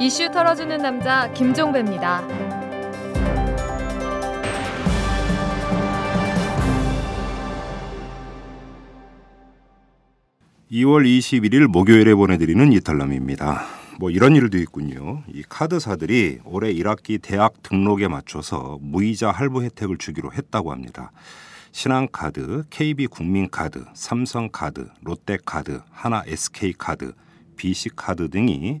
이슈 털어주는 남자 김종배입니다. 2월 21일 목요일에 보내드리는 이탈남입니다. 뭐 이런 일도 있군요. 이 카드사들이 올해 1학기 대학 등록에 맞춰서 무이자 할부 혜택을 주기로 했다고 합니다. 신한카드, KB국민카드, 삼성카드, 롯데카드, 하나 SK카드, BC카드 등이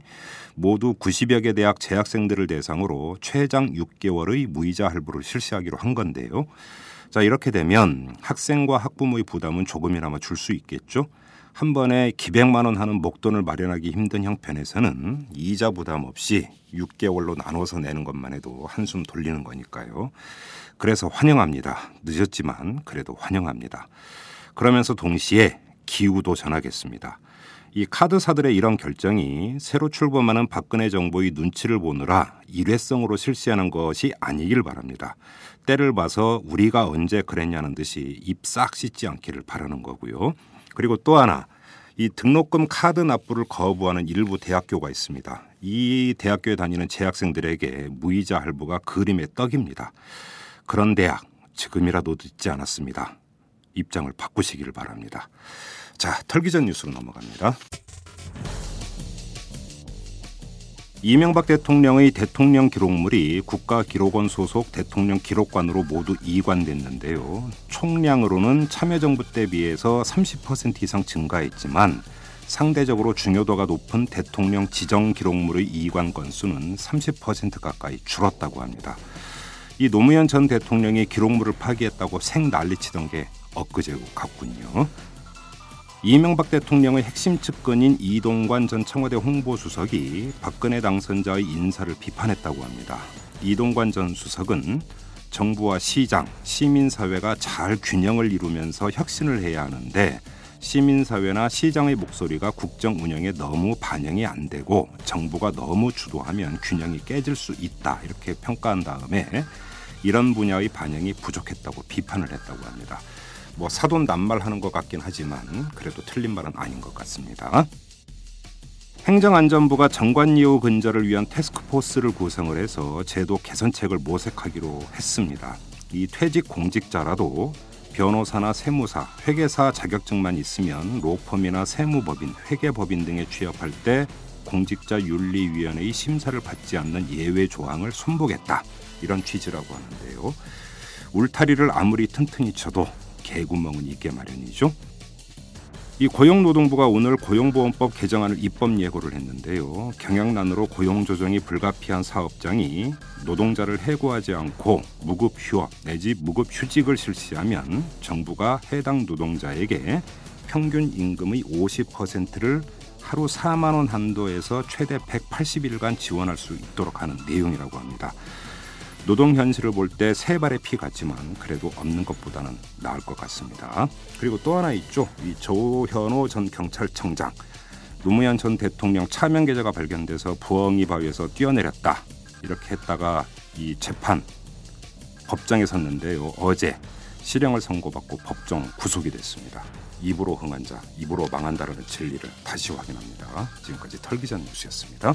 모두 90여 개 대학 재학생들을 대상으로 최장 6개월의 무이자 할부를 실시하기로 한 건데요. 자, 이렇게 되면 학생과 학부모의 부담은 조금이나마 줄 수 있겠죠. 한 번에 기백만 원 하는 목돈을 마련하기 힘든 형편에서는 이자 부담 없이 6개월로 나눠서 내는 것만 해도 한숨 돌리는 거니까요. 그래서 환영합니다. 늦었지만 그래도 환영합니다. 그러면서 동시에 기우도 전하겠습니다. 이 카드사들의 이런 결정이 새로 출범하는 박근혜 정부의 눈치를 보느라 일회성으로 실시하는 것이 아니길 바랍니다. 때를 봐서 우리가 언제 그랬냐는 듯이 입 싹 씻지 않기를 바라는 거고요. 그리고 또 하나 이 등록금 카드 납부를 거부하는 일부 대학교가 있습니다. 이 대학교에 다니는 재학생들에게 무이자 할부가 그림의 떡입니다. 그런 대학 지금이라도 늦지 않았습니다. 입장을 바꾸시기를 바랍니다. 자, 털기 전 뉴스로 넘어갑니다. 이명박 대통령의 대통령 기록물이 국가기록원 소속 대통령 기록관으로 모두 이관됐는데요. 총량으로는 참여정부 때 비해서 30% 이상 증가했지만 상대적으로 중요도가 높은 대통령 지정 기록물의 이관 건수는 30% 가까이 줄었다고 합니다. 이 노무현 전 대통령이 기록물을 파기했다고 생 난리치던 게 엊그제 같군요. 이명박 대통령의 핵심 측근인 이동관 전 청와대 홍보수석이 박근혜 당선자의 인사를 비판했다고 합니다. 이동관 전 수석은 정부와 시장, 시민사회가 잘 균형을 이루면서 혁신을 해야 하는데 시민사회나 시장의 목소리가 국정 운영에 너무 반영이 안 되고 정부가 너무 주도하면 균형이 깨질 수 있다 이렇게 평가한 다음에 이런 분야의 반영이 부족했다고 비판을 했다고 합니다. 뭐 사돈 낱말하는 것 같긴 하지만 그래도 틀린 말은 아닌 것 같습니다. 행정안전부가 정관예우 근절을 위한 테스크포스를 구성을 해서 제도 개선책을 모색하기로 했습니다. 이 퇴직 공직자라도 변호사나 세무사, 회계사 자격증만 있으면 로펌이나 세무법인, 회계법인 등에 취업할 때 공직자 윤리위원회의 심사를 받지 않는 예외 조항을 손보겠다 이런 취지라고 하는데요. 울타리를 아무리 튼튼히 쳐도 개구멍은 있게 마련이죠. 이 고용노동부가 오늘 고용보험법 개정안을 입법 예고를 했는데요. 경영난으로 고용조정이 불가피한 사업장이 노동자를 해고하지 않고 무급 휴업 내지 무급 휴직을 실시하면 정부가 해당 노동자에게 평균 임금의 50%를 하루 4만 원 한도에서 최대 180일간 지원할 수 있도록 하는 내용이라고 합니다. 노동 현실을 볼 때 세 발의 피 같지만 그래도 없는 것보다는 나을 것 같습니다. 그리고 또 하나 있죠. 이 조현호 전 경찰청장 노무현 전 대통령 차명 계좌가 발견돼서 부엉이 바위에서 뛰어내렸다 이렇게 했다가 이 재판 법정에 섰는데요. 어제 실형을 선고받고 법정 구속이 됐습니다. 입으로 흥한 자, 입으로 망한다라는 진리를 다시 확인합니다. 지금까지 털기전 뉴스였습니다.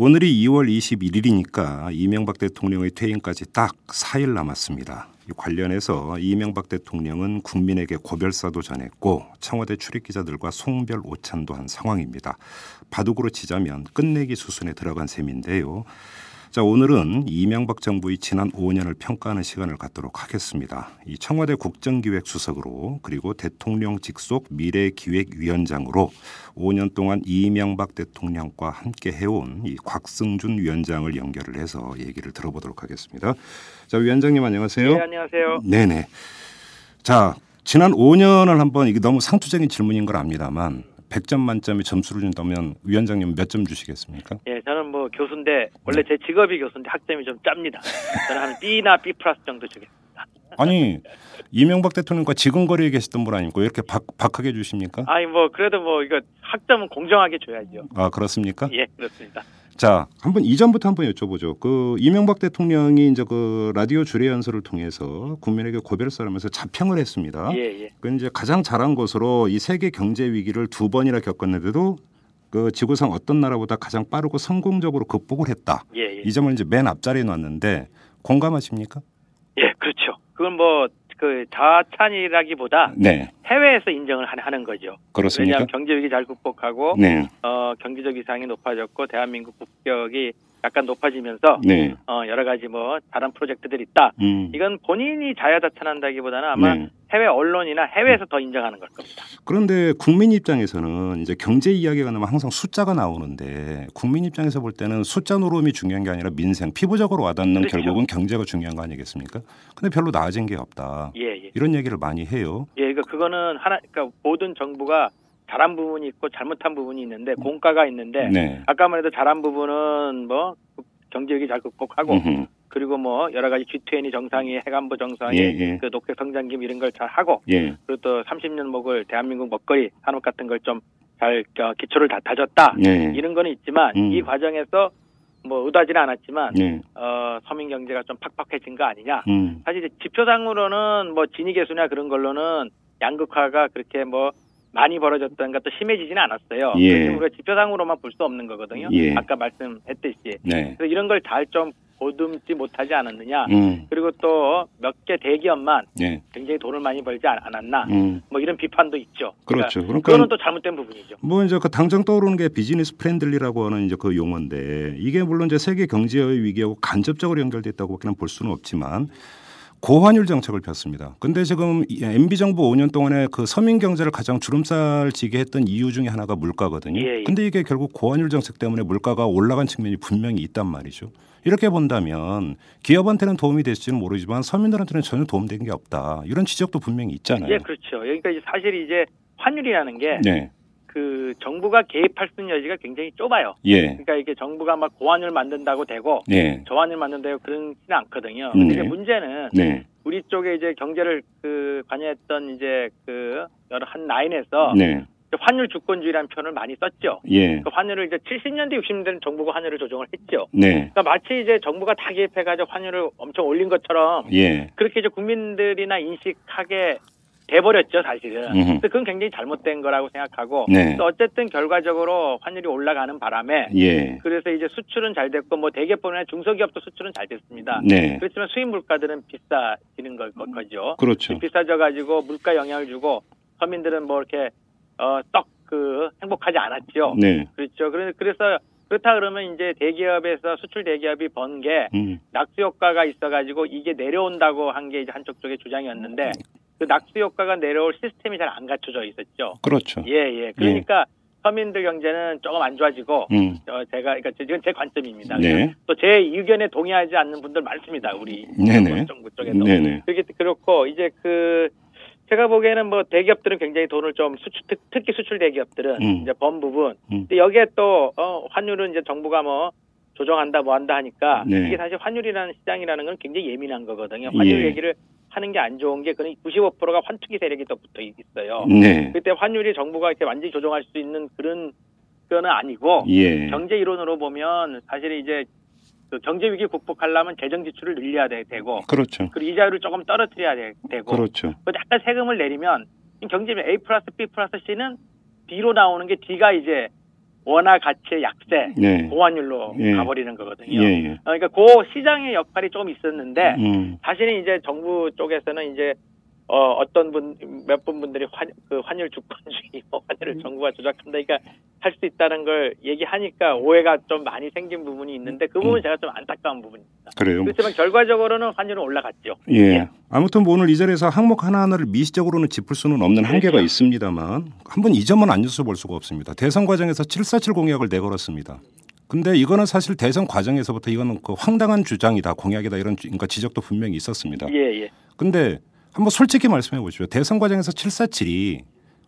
오늘이 2월 21일이니까 이명박 대통령의 퇴임까지 딱 4일 남았습니다. 관련해서 이명박 대통령은 국민에게 고별사도 전했고 청와대 출입 기자들과 송별 오찬도 한 상황입니다. 바둑으로 치자면 끝내기 수순에 들어간 셈인데요. 자, 오늘은 이명박 정부의 지난 5년을 평가하는 시간을 갖도록 하겠습니다. 이 청와대 국정기획수석으로 그리고 대통령 직속 미래기획위원장으로 5년 동안 이명박 대통령과 함께 해온 이 곽승준 위원장을 연결을 해서 얘기를 들어보도록 하겠습니다. 자, 위원장님 안녕하세요. 네, 안녕하세요. 네네. 자, 지난 5년을 한번 이게 너무 상투적인 질문인 걸 압니다만 100점 만점에 점수를 준다면 위원장님 몇 점 주시겠습니까? 예, 저는 뭐 교수인데 원래 제 직업이 교수인데 학점이 좀 짭니다. 저는 한 B나 B 플러스 정도 주겠습니다. 아니 이명박 대통령과 지금 거리에 계셨던 분 아닙니까? 왜 이렇게 박, 박하게 주십니까? 아니 뭐 그래도 뭐 이거 학점은 공정하게 줘야죠. 아 그렇습니까? 예, 그렇습니다. 자, 한번 이전부터 한번 여쭤보죠. 그 이명박 대통령이 이제 그 라디오 주례 연설을 통해서 국민에게 고별을 하면서 자평을 했습니다. 예, 예. 그 이제 가장 잘한 것으로 이 세계 경제 위기를 두 번이나 겪었는데도 그 지구상 어떤 나라보다 가장 빠르고 성공적으로 극복을 했다. 예, 예. 이 점을 이제 맨 앞자리에 놨는데 공감하십니까? 예, 그렇죠. 그건 뭐 그 자찬이라기보다 네, 해외에서 인정을 하- 하는 거죠. 그렇습니까? 왜냐하면 경제 위기 잘 극복하고 네, 어, 경제적 이상이 높아졌고 대한민국 국격이 약간 높아지면서 네, 어, 여러 가지 뭐 다른 프로젝트들이 있다. 음, 이건 본인이 자야자찬한다기보다는 아마 네. 해외 언론이나 해외에서 더 인정하는 걸 겁니다. 그런데 국민 입장에서는 이제 경제 이야기가 나면 항상 숫자가 나오는데 국민 입장에서 볼 때는 숫자 노름이 중요한 게 아니라 민생, 피부적으로 와닿는 그렇죠. 결국은 경제가 중요한 거 아니겠습니까? 근데 별로 나아진 게 없다. 예, 예. 이런 얘기를 많이 해요. 예, 그러니까 그거는 하나, 그러니까 모든 정부가 잘한 부분이 있고 잘못한 부분이 있는데 공과가 있는데 네. 아까 말해도 잘한 부분은 뭐 경제 위기 잘 극복하고 음흠. 그리고 뭐 여러 가지 G20 정상이 해관부 정상이 예, 예. 그 녹색 성장기금 이런 걸 잘 하고 예. 그리고 또 30년 먹을 대한민국 먹거리 산업 같은 걸 좀 잘 기초를 다 다졌다 예. 이런 거는 있지만 음. 이 과정에서 뭐 의도하지는 않았지만 예. 어, 서민 경제가 좀 팍팍해진 거 아니냐 음. 사실 이제 지표상으로는 뭐 진위 개수나 그런 걸로는 양극화가 그렇게 뭐 많이 벌어졌던 것도 심해지지는 않았어요. 예. 그래서 우리가 지표상으로만 볼 수 없는 거거든요. 예. 아까 말씀했듯이. 네. 그래서 이런 걸 잘 좀 보듬지 못하지 않았느냐. 음. 그리고 또 몇 개 대기업만 예. 굉장히 돈을 많이 벌지 않- 않았나. 음. 뭐 이런 비판도 있죠. 그렇죠. 그러니까 그러니까 그거는 또 잘못된 부분이죠. 뭐 이제 그 당장 떠오르는 게 business friendly라고 하는 이제 그 용어인데 이게 물론 이제 세계 경제의 위기하고 간접적으로 연결됐다고는 볼 수는 없지만 고환율 정책을 폈습니다. 근데 지금 이 MB 정부 5년 동안에 그 서민 경제를 가장 주름살 지게 했던 이유 중에 하나가 물가거든요. 예, 예. 근데 이게 결국 고환율 정책 때문에 물가가 올라간 측면이 분명히 있단 말이죠. 이렇게 본다면 기업한테는 도움이 됐을지는 모르지만 서민들한테는 전혀 도움된 게 없다. 이런 지적도 분명히 있잖아요. 예, 그렇죠. 그러니까 이제 사실 이제 환율이라는 게 네. 그 정부가 개입할 수 있는 여지가 굉장히 좁아요. 예. 그러니까 이게 정부가 막 고환율 만든다고 되고 예. 저환율 만든다고 그러지는 않거든요. 근데 네. 문제는 네. 우리 쪽에 이제 경제를 그 관여했던 이제 그 여러 한 라인에서 네. 환율 주권주의라는 표현을 많이 썼죠. 예. 그 환율을 이제 70년대 60년대는 정부가 환율을 조정을 했죠. 네. 그러니까 마치 이제 정부가 다 개입해가지고 환율을 엄청 올린 것처럼 예. 그렇게 이제 국민들이나 인식하게 돼버렸죠, 사실은. 음흠. 근데 그건 굉장히 잘못된 거라고 생각하고. 네. 또 어쨌든 결과적으로 환율이 올라가는 바람에 예. 그래서 이제 수출은 잘 됐고 뭐 대기업뿐 아니라 중소기업도 수출은 잘 됐습니다. 네. 그렇지만 수입 물가들은 비싸지는 거, 거- 거죠. 그렇죠. 비싸져 가지고 물가 영향을 주고 서민들은 뭐 이렇게 어떡그 행복하지 않았죠. 네. 그렇죠. 그래- 그래서 그렇다 그러면 이제 대기업에서 수출 대기업이 번게 음. 낙수 효과가 있어가지고 이게 내려온다고 한 게 이제 한쪽 쪽의 주장이었는데 그 낙수 효과가 내려올 시스템이 잘 안 갖춰져 있었죠. 그렇죠. 예, 예. 그러니까 서민들 경제는 조금 안 좋아지고 음. 어, 제가 그러니까 이건 제 관점입니다. 네. 또제 의견에 동의하지 않는 분들 많습니다. 우리 네네. 정부 쪽에도. 네네. 그렇게 그렇고 이제 그 제가 보기에는 뭐 대기업들은 굉장히 돈을 좀 수출 특, 특히 수출 대기업들은 음. 이제 번 부분. 음. 근데 여기에 또 어, 환율은 이제 정부가 뭐 조정한다 뭐 한다 하니까 네. 이게 사실 환율이라는 시장이라는 건 굉장히 예민한 거거든요. 환율 예. 얘기를 하는 게 안 좋은 게 그런 95%가 환투기 세력이 또 붙어 있어요. 네. 그때 환율이 정부가 이렇게 완전히 조정할 수 있는 그런 거는 아니고 예. 경제 이론으로 보면 사실 이제 그 경제 위기 극복하려면 재정 지출을 늘려야 돼- 되고 그렇죠. 그리고 이자율을 조금 떨어뜨려야 돼- 되고 그렇죠. 그 약간 세금을 내리면 경제 A 플러스 B 플러스 C는 D로 나오는 게 D가 이제 원화 가치의 약세 네. 고환율로 예. 가버리는 거거든요. 예, 예. 어, 그러니까 그 시장의 역할이 조금 있었는데 음. 사실은 이제 정부 쪽에서는 이제 어, 어떤 분, 몇 분 분들이 환, 그 환율 주권주의, 뭐 환율을 정부가 조작한다, 그러니까 할 수 있다는 걸 얘기하니까 오해가 좀 많이 생긴 부분이 있는데 그 부분 은 음. 제가 좀 안타까운 부분입니다. 그래요. 그렇지만 결과적으로는 환율은 올라갔죠. 예. 아무튼 뭐 오늘 이 자리에서 항목 하나하나를 미시적으로는 짚을 수는 없는 한계가 그렇죠. 있습니다만 한번 이 점은 안 여쭤볼 수가 없습니다. 대선 과정에서 747 공약을 내걸었습니다. 근데 이거는 사실 대선 과정에서부터 이거는 그 황당한 주장이다, 공약이다 이런 주- 그러니까 지적도 분명히 있었습니다. 예, 예. 근데 한번 솔직히 말씀해 보십시오. 대선 과정에서 747이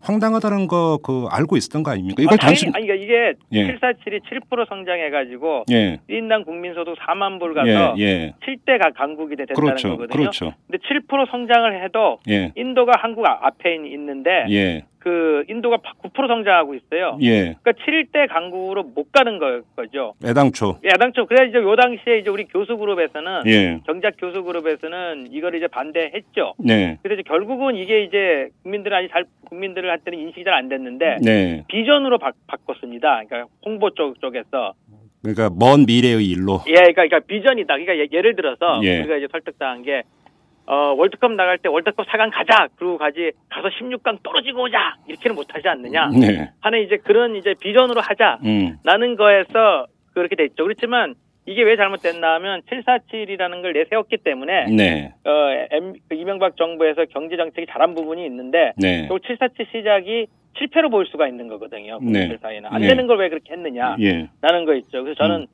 황당하다는 거 그 알고 있었던 거 아닙니까? 이걸 아, 당연히, 단순 아니 그러니까 이게 예. 747이 7% 성장해가지고 예. 1인당 국민소득 4만 불 가서 예, 예. 7대 가 강국이 된다는 그렇죠. 거거든요. 그렇죠. 근데 7% 성장을 해도 예. 인도가 한국 아- 앞에 있는데 예. 그 인도가 9% 성장하고 있어요. 예. 그러니까 7대 강국으로 못 가는 거, 거죠. 애당초. 야당초 그래 이제 요 당시에 이제 우리 교수 그룹에서는 예. 경작 교수 그룹에서는 이걸 이제 반대했죠. 네. 그래서 이제 결국은 이게 이제 국민들 아니 잘 국민들을 한테는 인식이 잘 안 됐는데 네. 비전으로 바, 바꿨습니다. 그러니까 홍보 쪽 쪽에서 그러니까 먼 미래의 일로. 예, 그러니까, 그러니까 비전이다. 그러니까 예- 예를 들어서 예. 우리가 이제 설득당한 게 어, 월드컵 나갈 때 월드컵 4강 가자. 그리고 가지 가서 16강 떨어지고 오자. 이렇게는 못 하지 않느냐. 네. 하는 이제 그런 이제 비전으로 하자. 음. 라는 거에서 그렇게 됐죠. 그렇지만 이게 왜 잘못됐나 하면 747이라는 걸 내세웠기 때문에 네. 어, M, 그 이명박 정부에서 경제 정책이 잘한 부분이 있는데 네. 또747 시작이 실패로 보일 수가 있는 거거든요. 국민들 네. 사이에는 안 네. 되는 걸 왜 그렇게 했느냐. 예. 라는 거 있죠. 그래서 저는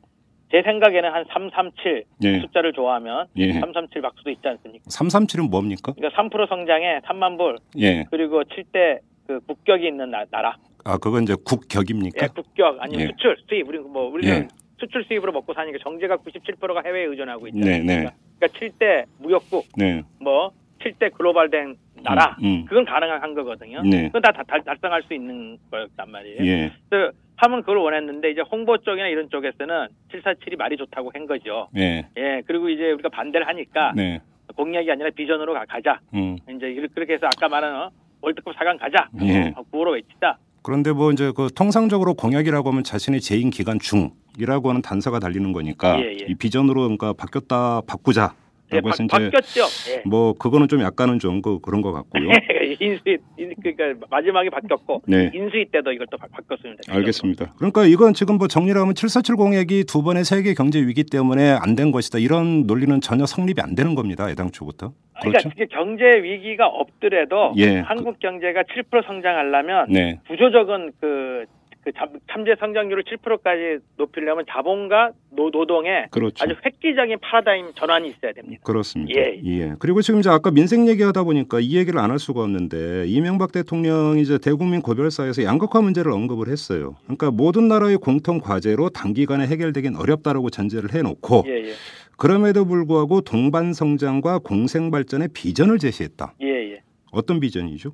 제 생각에는 한 337 예. 숫자를 좋아하면 예. 337 박수도 있지 않습니까? 337은 뭡니까? 그러니까 3% 성장에 3만 불 예. 그리고 7대 그 국격이 있는 나, 라 아, 그건 이제 국격입니까? 예, 국격 아니면 예. 수출 수입 우리 뭐 우리는 예. 수출 수입으로 먹고 사니까 정제가 97%가 해외에 의존하고 있죠. 네, 네. 그러니까 7대 무역국 네. 뭐 7대 글로벌된 나라 음, 음. 그건 가능한 거거든요. 네. 그건 다, 다 달- 달성할 수 있는 거였단 말이에요. 예. 그래서 하면 그걸 원했는데 이제 홍보 쪽이나 이런 쪽에서는 747이 말이 좋다고 한 거죠. 예. 예, 그리고 이제 우리가 반대를 하니까 네. 공약이 아니라 비전으로 가, 자 음. 이제 그렇게 해서 아까 말한 어, 월드컵 4강 가자. 예. 어, 구호로 외치자. 그런데 뭐 이제 그 통상적으로 공약이라고 하면 자신의 재임 기간 중이라고 하는 단서가 달리는 거니까 예, 예. 이 비전으로 그러니까 바뀌었다 바꾸자 라고 예, 바, 해서 이제 바뀌었죠. 예. 뭐 그거는 좀 약간은 좀 그, 그런 것 같고요. 인수위 인- 그러니까 마지막에 바뀌었고 네. 인수위 때도 이걸 또 바, 바꿨습니다. 알겠습니다. 그러니까 이건 지금 뭐 정리를 하면 747 공약이 두 번의 세계 경제 위기 때문에 안 된 것이다. 이런 논리는 전혀 성립이 안 되는 겁니다. 애당초부터. 그러니까 그렇죠? 이게 경제 위기가 없더라도 예. 한국 경제가 7% 성장하려면 네. 구조적인 그, 그 잠- 잠재 성장률을 7%까지 높이려면 자본과 노, 노동의 그렇죠. 아주 획기적인 파라다임 전환이 있어야 됩니다. 그렇습니다. 예. 그리고 지금 이제 아까 민생 얘기하다 보니까 이 얘기를 안 할 수가 없는데 이명박 대통령이 이제 대국민 고별사에서 양극화 문제를 언급을 했어요. 그러니까 모든 나라의 공통 과제로 단기간에 해결되긴 어렵다라고 전제를 해놓고 예, 예. 그럼에도 불구하고 동반 성장과 공생 발전의 비전을 제시했다. 예, 예. 어떤 비전이죠?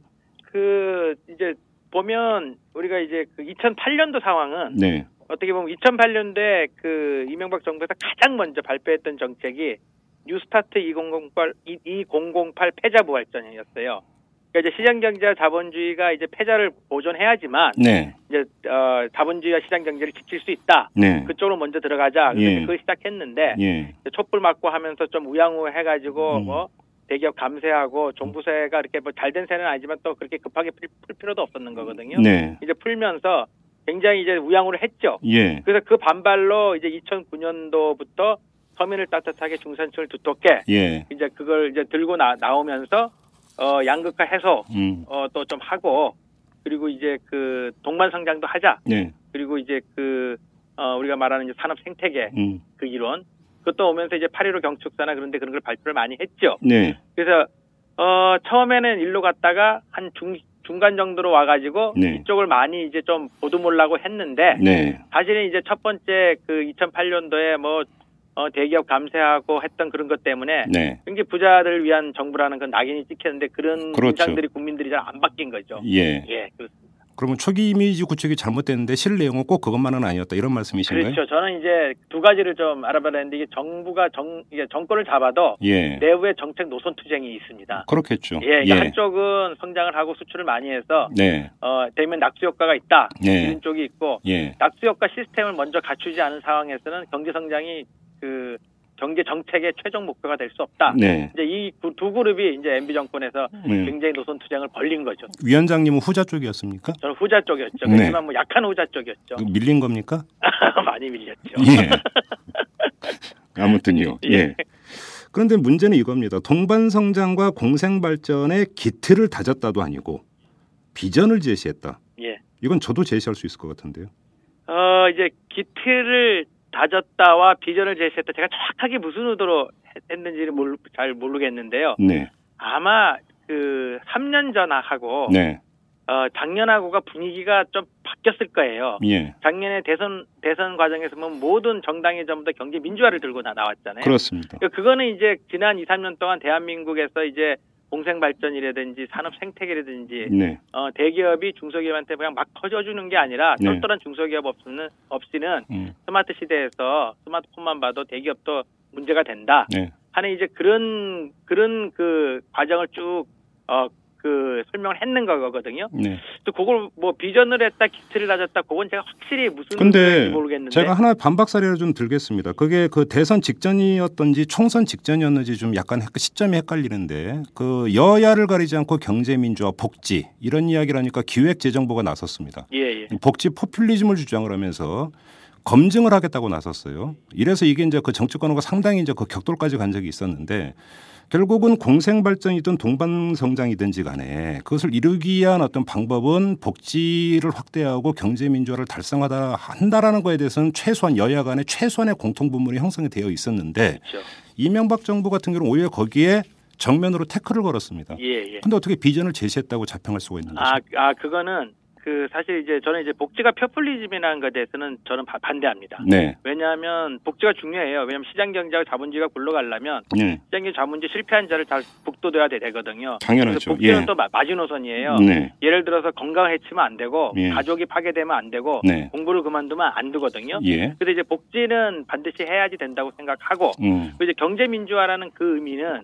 그 이제 보면 우리가 이제 그 2008년도 상황은 네. 어떻게 보면 2008년도에 그 이명박 정부에서 가장 먼저 발표했던 정책이 New Start 2008 2008 패자 부활전이었어요. 그러니까 이제 시장 경제와 자본주의가 이제 패자를 보존해야지만 네. 이제 어, 자본주의와 시장 경제를 지킬 수 있다. 네. 그쪽으로 먼저 들어가자. 예. 그걸 시작했는데 예. 촛불 맞고 하면서 좀 우양우해 가지고 음. 뭐 대기업 감세하고 종부세가 이렇게 뭐 잘된 세는 아니지만 또 그렇게 급하게 풀, 풀 필요도 없었는 거거든요. 네. 이제 풀면서 굉장히 이제 우양우를 했죠. 예. 그래서 그 반발로 이제 2009년도부터 서민을 따뜻하게 중산층을 두텁게 예. 이제 그걸 이제 들고 나, 나오면서 어 양극화 해소 음. 어또 좀 하고 그리고 이제 그 동반 성장도 하자. 네. 그리고 이제 그 어, 우리가 말하는 이제 산업 생태계 음. 그 이론 그것도 오면서 이제 8.15 경축사나 그런 데 그런 걸 발표를 많이 했죠. 네. 그래서 어 처음에는 일로 갔다가 한 중, 중간 정도로 와가지고 네. 이쪽을 많이 이제 좀 보듬으려고 했는데 네. 사실은 이제 첫 번째 그 2008년도에 뭐 어, 대기업 감세하고 했던 그런 것 때문에 네. 굉장히 부자들을 위한 정부라는 건 낙인이 찍혔는데 그런 그렇죠. 인상들이 국민들이 잘 안 바뀐 거죠. 예. 예, 그렇습니다. 그러면 초기 이미지 구축이 잘못됐는데 실 내용은 꼭 그것만은 아니었다 이런 말씀이신가요? 그렇죠. 저는 이제 두 가지를 좀 알아봐야 되는데 이게 정부가 정 이게 정권을 잡아도 예. 내부에 정책 노선 투쟁이 있습니다. 그렇겠죠. 예, 그러니까 한쪽은 성장을 하고 수출을 많이 해서 네. 어 되면 낙수 효과가 있다 네. 이런 쪽이 있고 예. 낙수 효과 시스템을 먼저 갖추지 않은 상황에서는 경제 성장이 그 경제 정책의 최종 목표가 될 수 없다. 네. 이제 이 두 그룹이 이제 MB 정권에서 네. 굉장히 노선 투쟁을 벌린 거죠. 위원장님은 후자 쪽이었습니까? 저는 후자 쪽이었죠. 네. 그렇지만 뭐 약한 후자 쪽이었죠. 그 밀린 겁니까? 많이 밀렸죠. 예. 아무튼요. 예. 예. 그런데 문제는 이겁니다. 동반 성장과 공생 발전의 기틀을 다졌다도 아니고 비전을 제시했다. 예. 이건 저도 제시할 수 있을 것 같은데요. 어, 이제 기틀을 다졌다와 비전을 제시했다. 제가 정확하게 무슨 의도로 했- 했는지를 모르, 잘 모르겠는데요. 네. 아마 그 3년 전하고 네. 어, 작년하고가 분위기가 좀 바뀌었을 거예요. 예. 작년에 대선 대선 과정에서 보면 모든 정당이 전부 다 경제 민주화를 들고 다 나왔잖아요. 그렇습니다. 그러니까 그거는 이제 지난 2, 3년 동안 대한민국에서 이제 공생 발전이라든지 산업 생태계라든지 네. 어, 대기업이 중소기업한테 그냥 막 퍼져주는 게 아니라 네. 똘똘한 중소기업 없이는 없이는 음. 스마트 시대에서 스마트폰만 봐도 대기업도 문제가 된다 네. 하는 이제 그런 그런 그 과정을 쭉 어 그 설명을 했는 거거든요. 네. 또 그걸 뭐 비전을 했다, 기틀을 다졌다, 그건 제가 확실히 무슨 근데 모르겠는데. 제가 하나 반박 사례를 좀 들겠습니다. 그게 그 대선 직전이었던지 총선 직전이었는지 좀 약간 헷- 시점이 헷갈리는데 그 여야를 가리지 않고 경제 민주화 복지 이런 이야기를 하니까 기획재정부가 나섰습니다. 예, 예. 복지 포퓰리즘을 주장을 하면서 검증을 하겠다고 나섰어요. 이래서 이게 이제 그 정치권하고 상당히 이제 그 격돌까지 간 적이 있었는데 결국은 공생 발전이든 동반 성장이든지 간에 그것을 이루기 위한 어떤 방법은 복지를 확대하고 경제 민주화를 달성하다 한다라는 거에 대해서는 최소한 여야 간에 최소한의 공통 분문이 형성이 되어 있었는데 그렇죠. 이명박 정부 같은 경우는 오히려 거기에 정면으로 태클을 걸었습니다. 예, 예. 근데 어떻게 비전을 제시했다고 자평할 수가 있는 거죠? 아, 아 그거는 그 사실 이제 저는 이제 복지가 표퓰리즘이라는 것에 대해서는 저는 바- 반대합니다. 네. 왜냐하면 복지가 중요해요. 왜냐하면 시장 경제와 자본주의가 굴러가려면 네. 시장 경제 자본주의 실패한 자를 잘 북돋워야 돼- 되거든요. 당연하죠. 복지는 예. 또 마- 마지노선이에요. 네. 예를 들어서 건강을 해치면 안 되고 예. 가족이 파괴되면 안 되고 네. 공부를 그만두면 안 되거든요. 예. 그래서 이제 복지는 반드시 해야지 된다고 생각하고 음. 이제 경제 민주화라는 그 의미는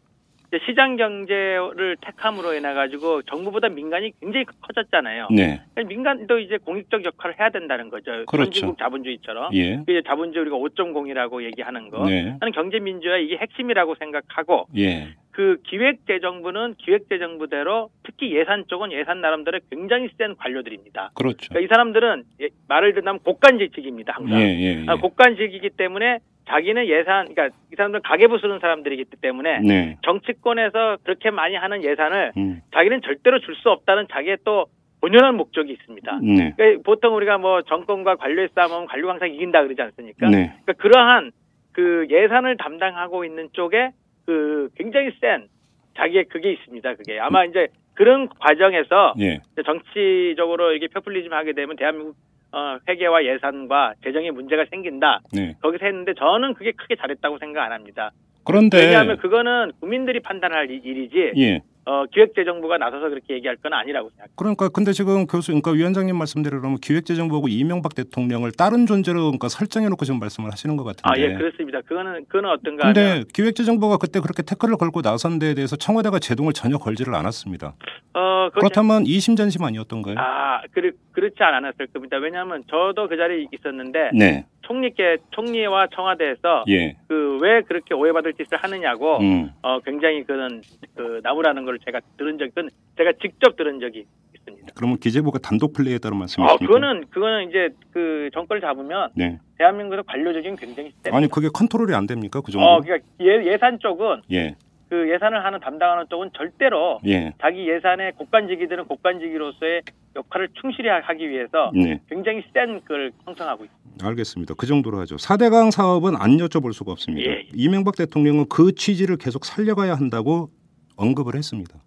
시장 경제를 택함으로 인해 가지고 정부보다 민간이 굉장히 커졌잖아요. 네. 민간도 이제 공익적 역할을 해야 된다는 거죠. 그렇죠. 선진국 자본주의처럼. 예. 이제 자본주의 우리가 5.0이라고 얘기하는 거. 네. 나는 경제 민주화 이게 핵심이라고 생각하고 예. 그 기획재정부는 기획재정부대로 특히 예산 쪽은 예산 나름대로 굉장히 센 관료들입니다. 그렇죠. 그러니까 이 사람들은 예- 말을 듣면 곡간직직입니다. 항상. 예, 예, 예. 아, 곡간직이기 때문에 자기는 예산, 그러니까 이 사람들은 가계부 쓰는 사람들이기 때문에 네. 정치권에서 그렇게 많이 하는 예산을 음. 자기는 절대로 줄 수 없다는 자기의 또 본연한 목적이 있습니다. 네. 그러니까 보통 우리가 뭐 정권과 관료의 싸움하면 관료가 항상 이긴다 그러지 않습니까? 네. 그러니까 그러한 그 예산을 담당하고 있는 쪽에 그 굉장히 센 자기의 그게 있습니다. 그게 아마 이제 그런 과정에서 예. 정치적으로 이게 표퓰리즘 하게 되면 대한민국 어, 회계와 예산과 재정에 문제가 생긴다. 네. 거기서 했는데 저는 그게 크게 잘했다고 생각 안 합니다. 그런데 왜냐하면 그거는 국민들이 판단할 일- 일이지 예. 어, 기획재정부가 나서서 그렇게 얘기할 건 아니라고 생각합니다. 그러니까 근데 지금 교수 그러니까 위원장님 말씀대로 그러면 기획재정부하고 이명박 대통령을 다른 존재로 그러니까 설정해 놓고 지금 말씀을 하시는 것 같은데. 아, 예, 그렇습니다. 그거는 그거는 어떤가 하면 근데 기획재정부가 그때 그렇게 태클을 걸고 나선 데에 대해서 청와대가 제동을 전혀 걸지를 않았습니다. 어, 그렇다면 이심전심 아니었던가요? 아, 그렇, 그렇지 않았을 겁니다. 왜냐하면 저도 그 자리에 있었는데 네. 총리께 총리와 청와대에서 예. 그왜 그렇게 오해받을 짓을 하느냐고 음. 어 굉장히 그런 그 나무라는 걸 제가 들은 적이 그건 제가 직접 들은 적이 있습니다. 그러면 기재부가 단독 플레이했다는 아, 말씀이십니까? 그거는 그거는 이제 그 정권을 잡으면 네. 대한민국에서 관료 조직이 굉장히 세. 아니 그게 컨트롤이 안 됩니까? 그 정도? 어, 그러니까 예, 예산 쪽은 예. 그 예산을 하는 담당하는 쪽은 절대로 예. 자기 예산의 곡간지기들은 곡간지기로서의 역할을 충실히 하기 위해서 네. 굉장히 센 그걸 형성하고 있습니다. 알겠습니다. 그 정도로 하죠. 4대강 사업은 안 여쭤볼 수가 없습니다. 예. 이명박 대통령은 그 취지를 계속 살려가야 한다고 언급을 했습니다.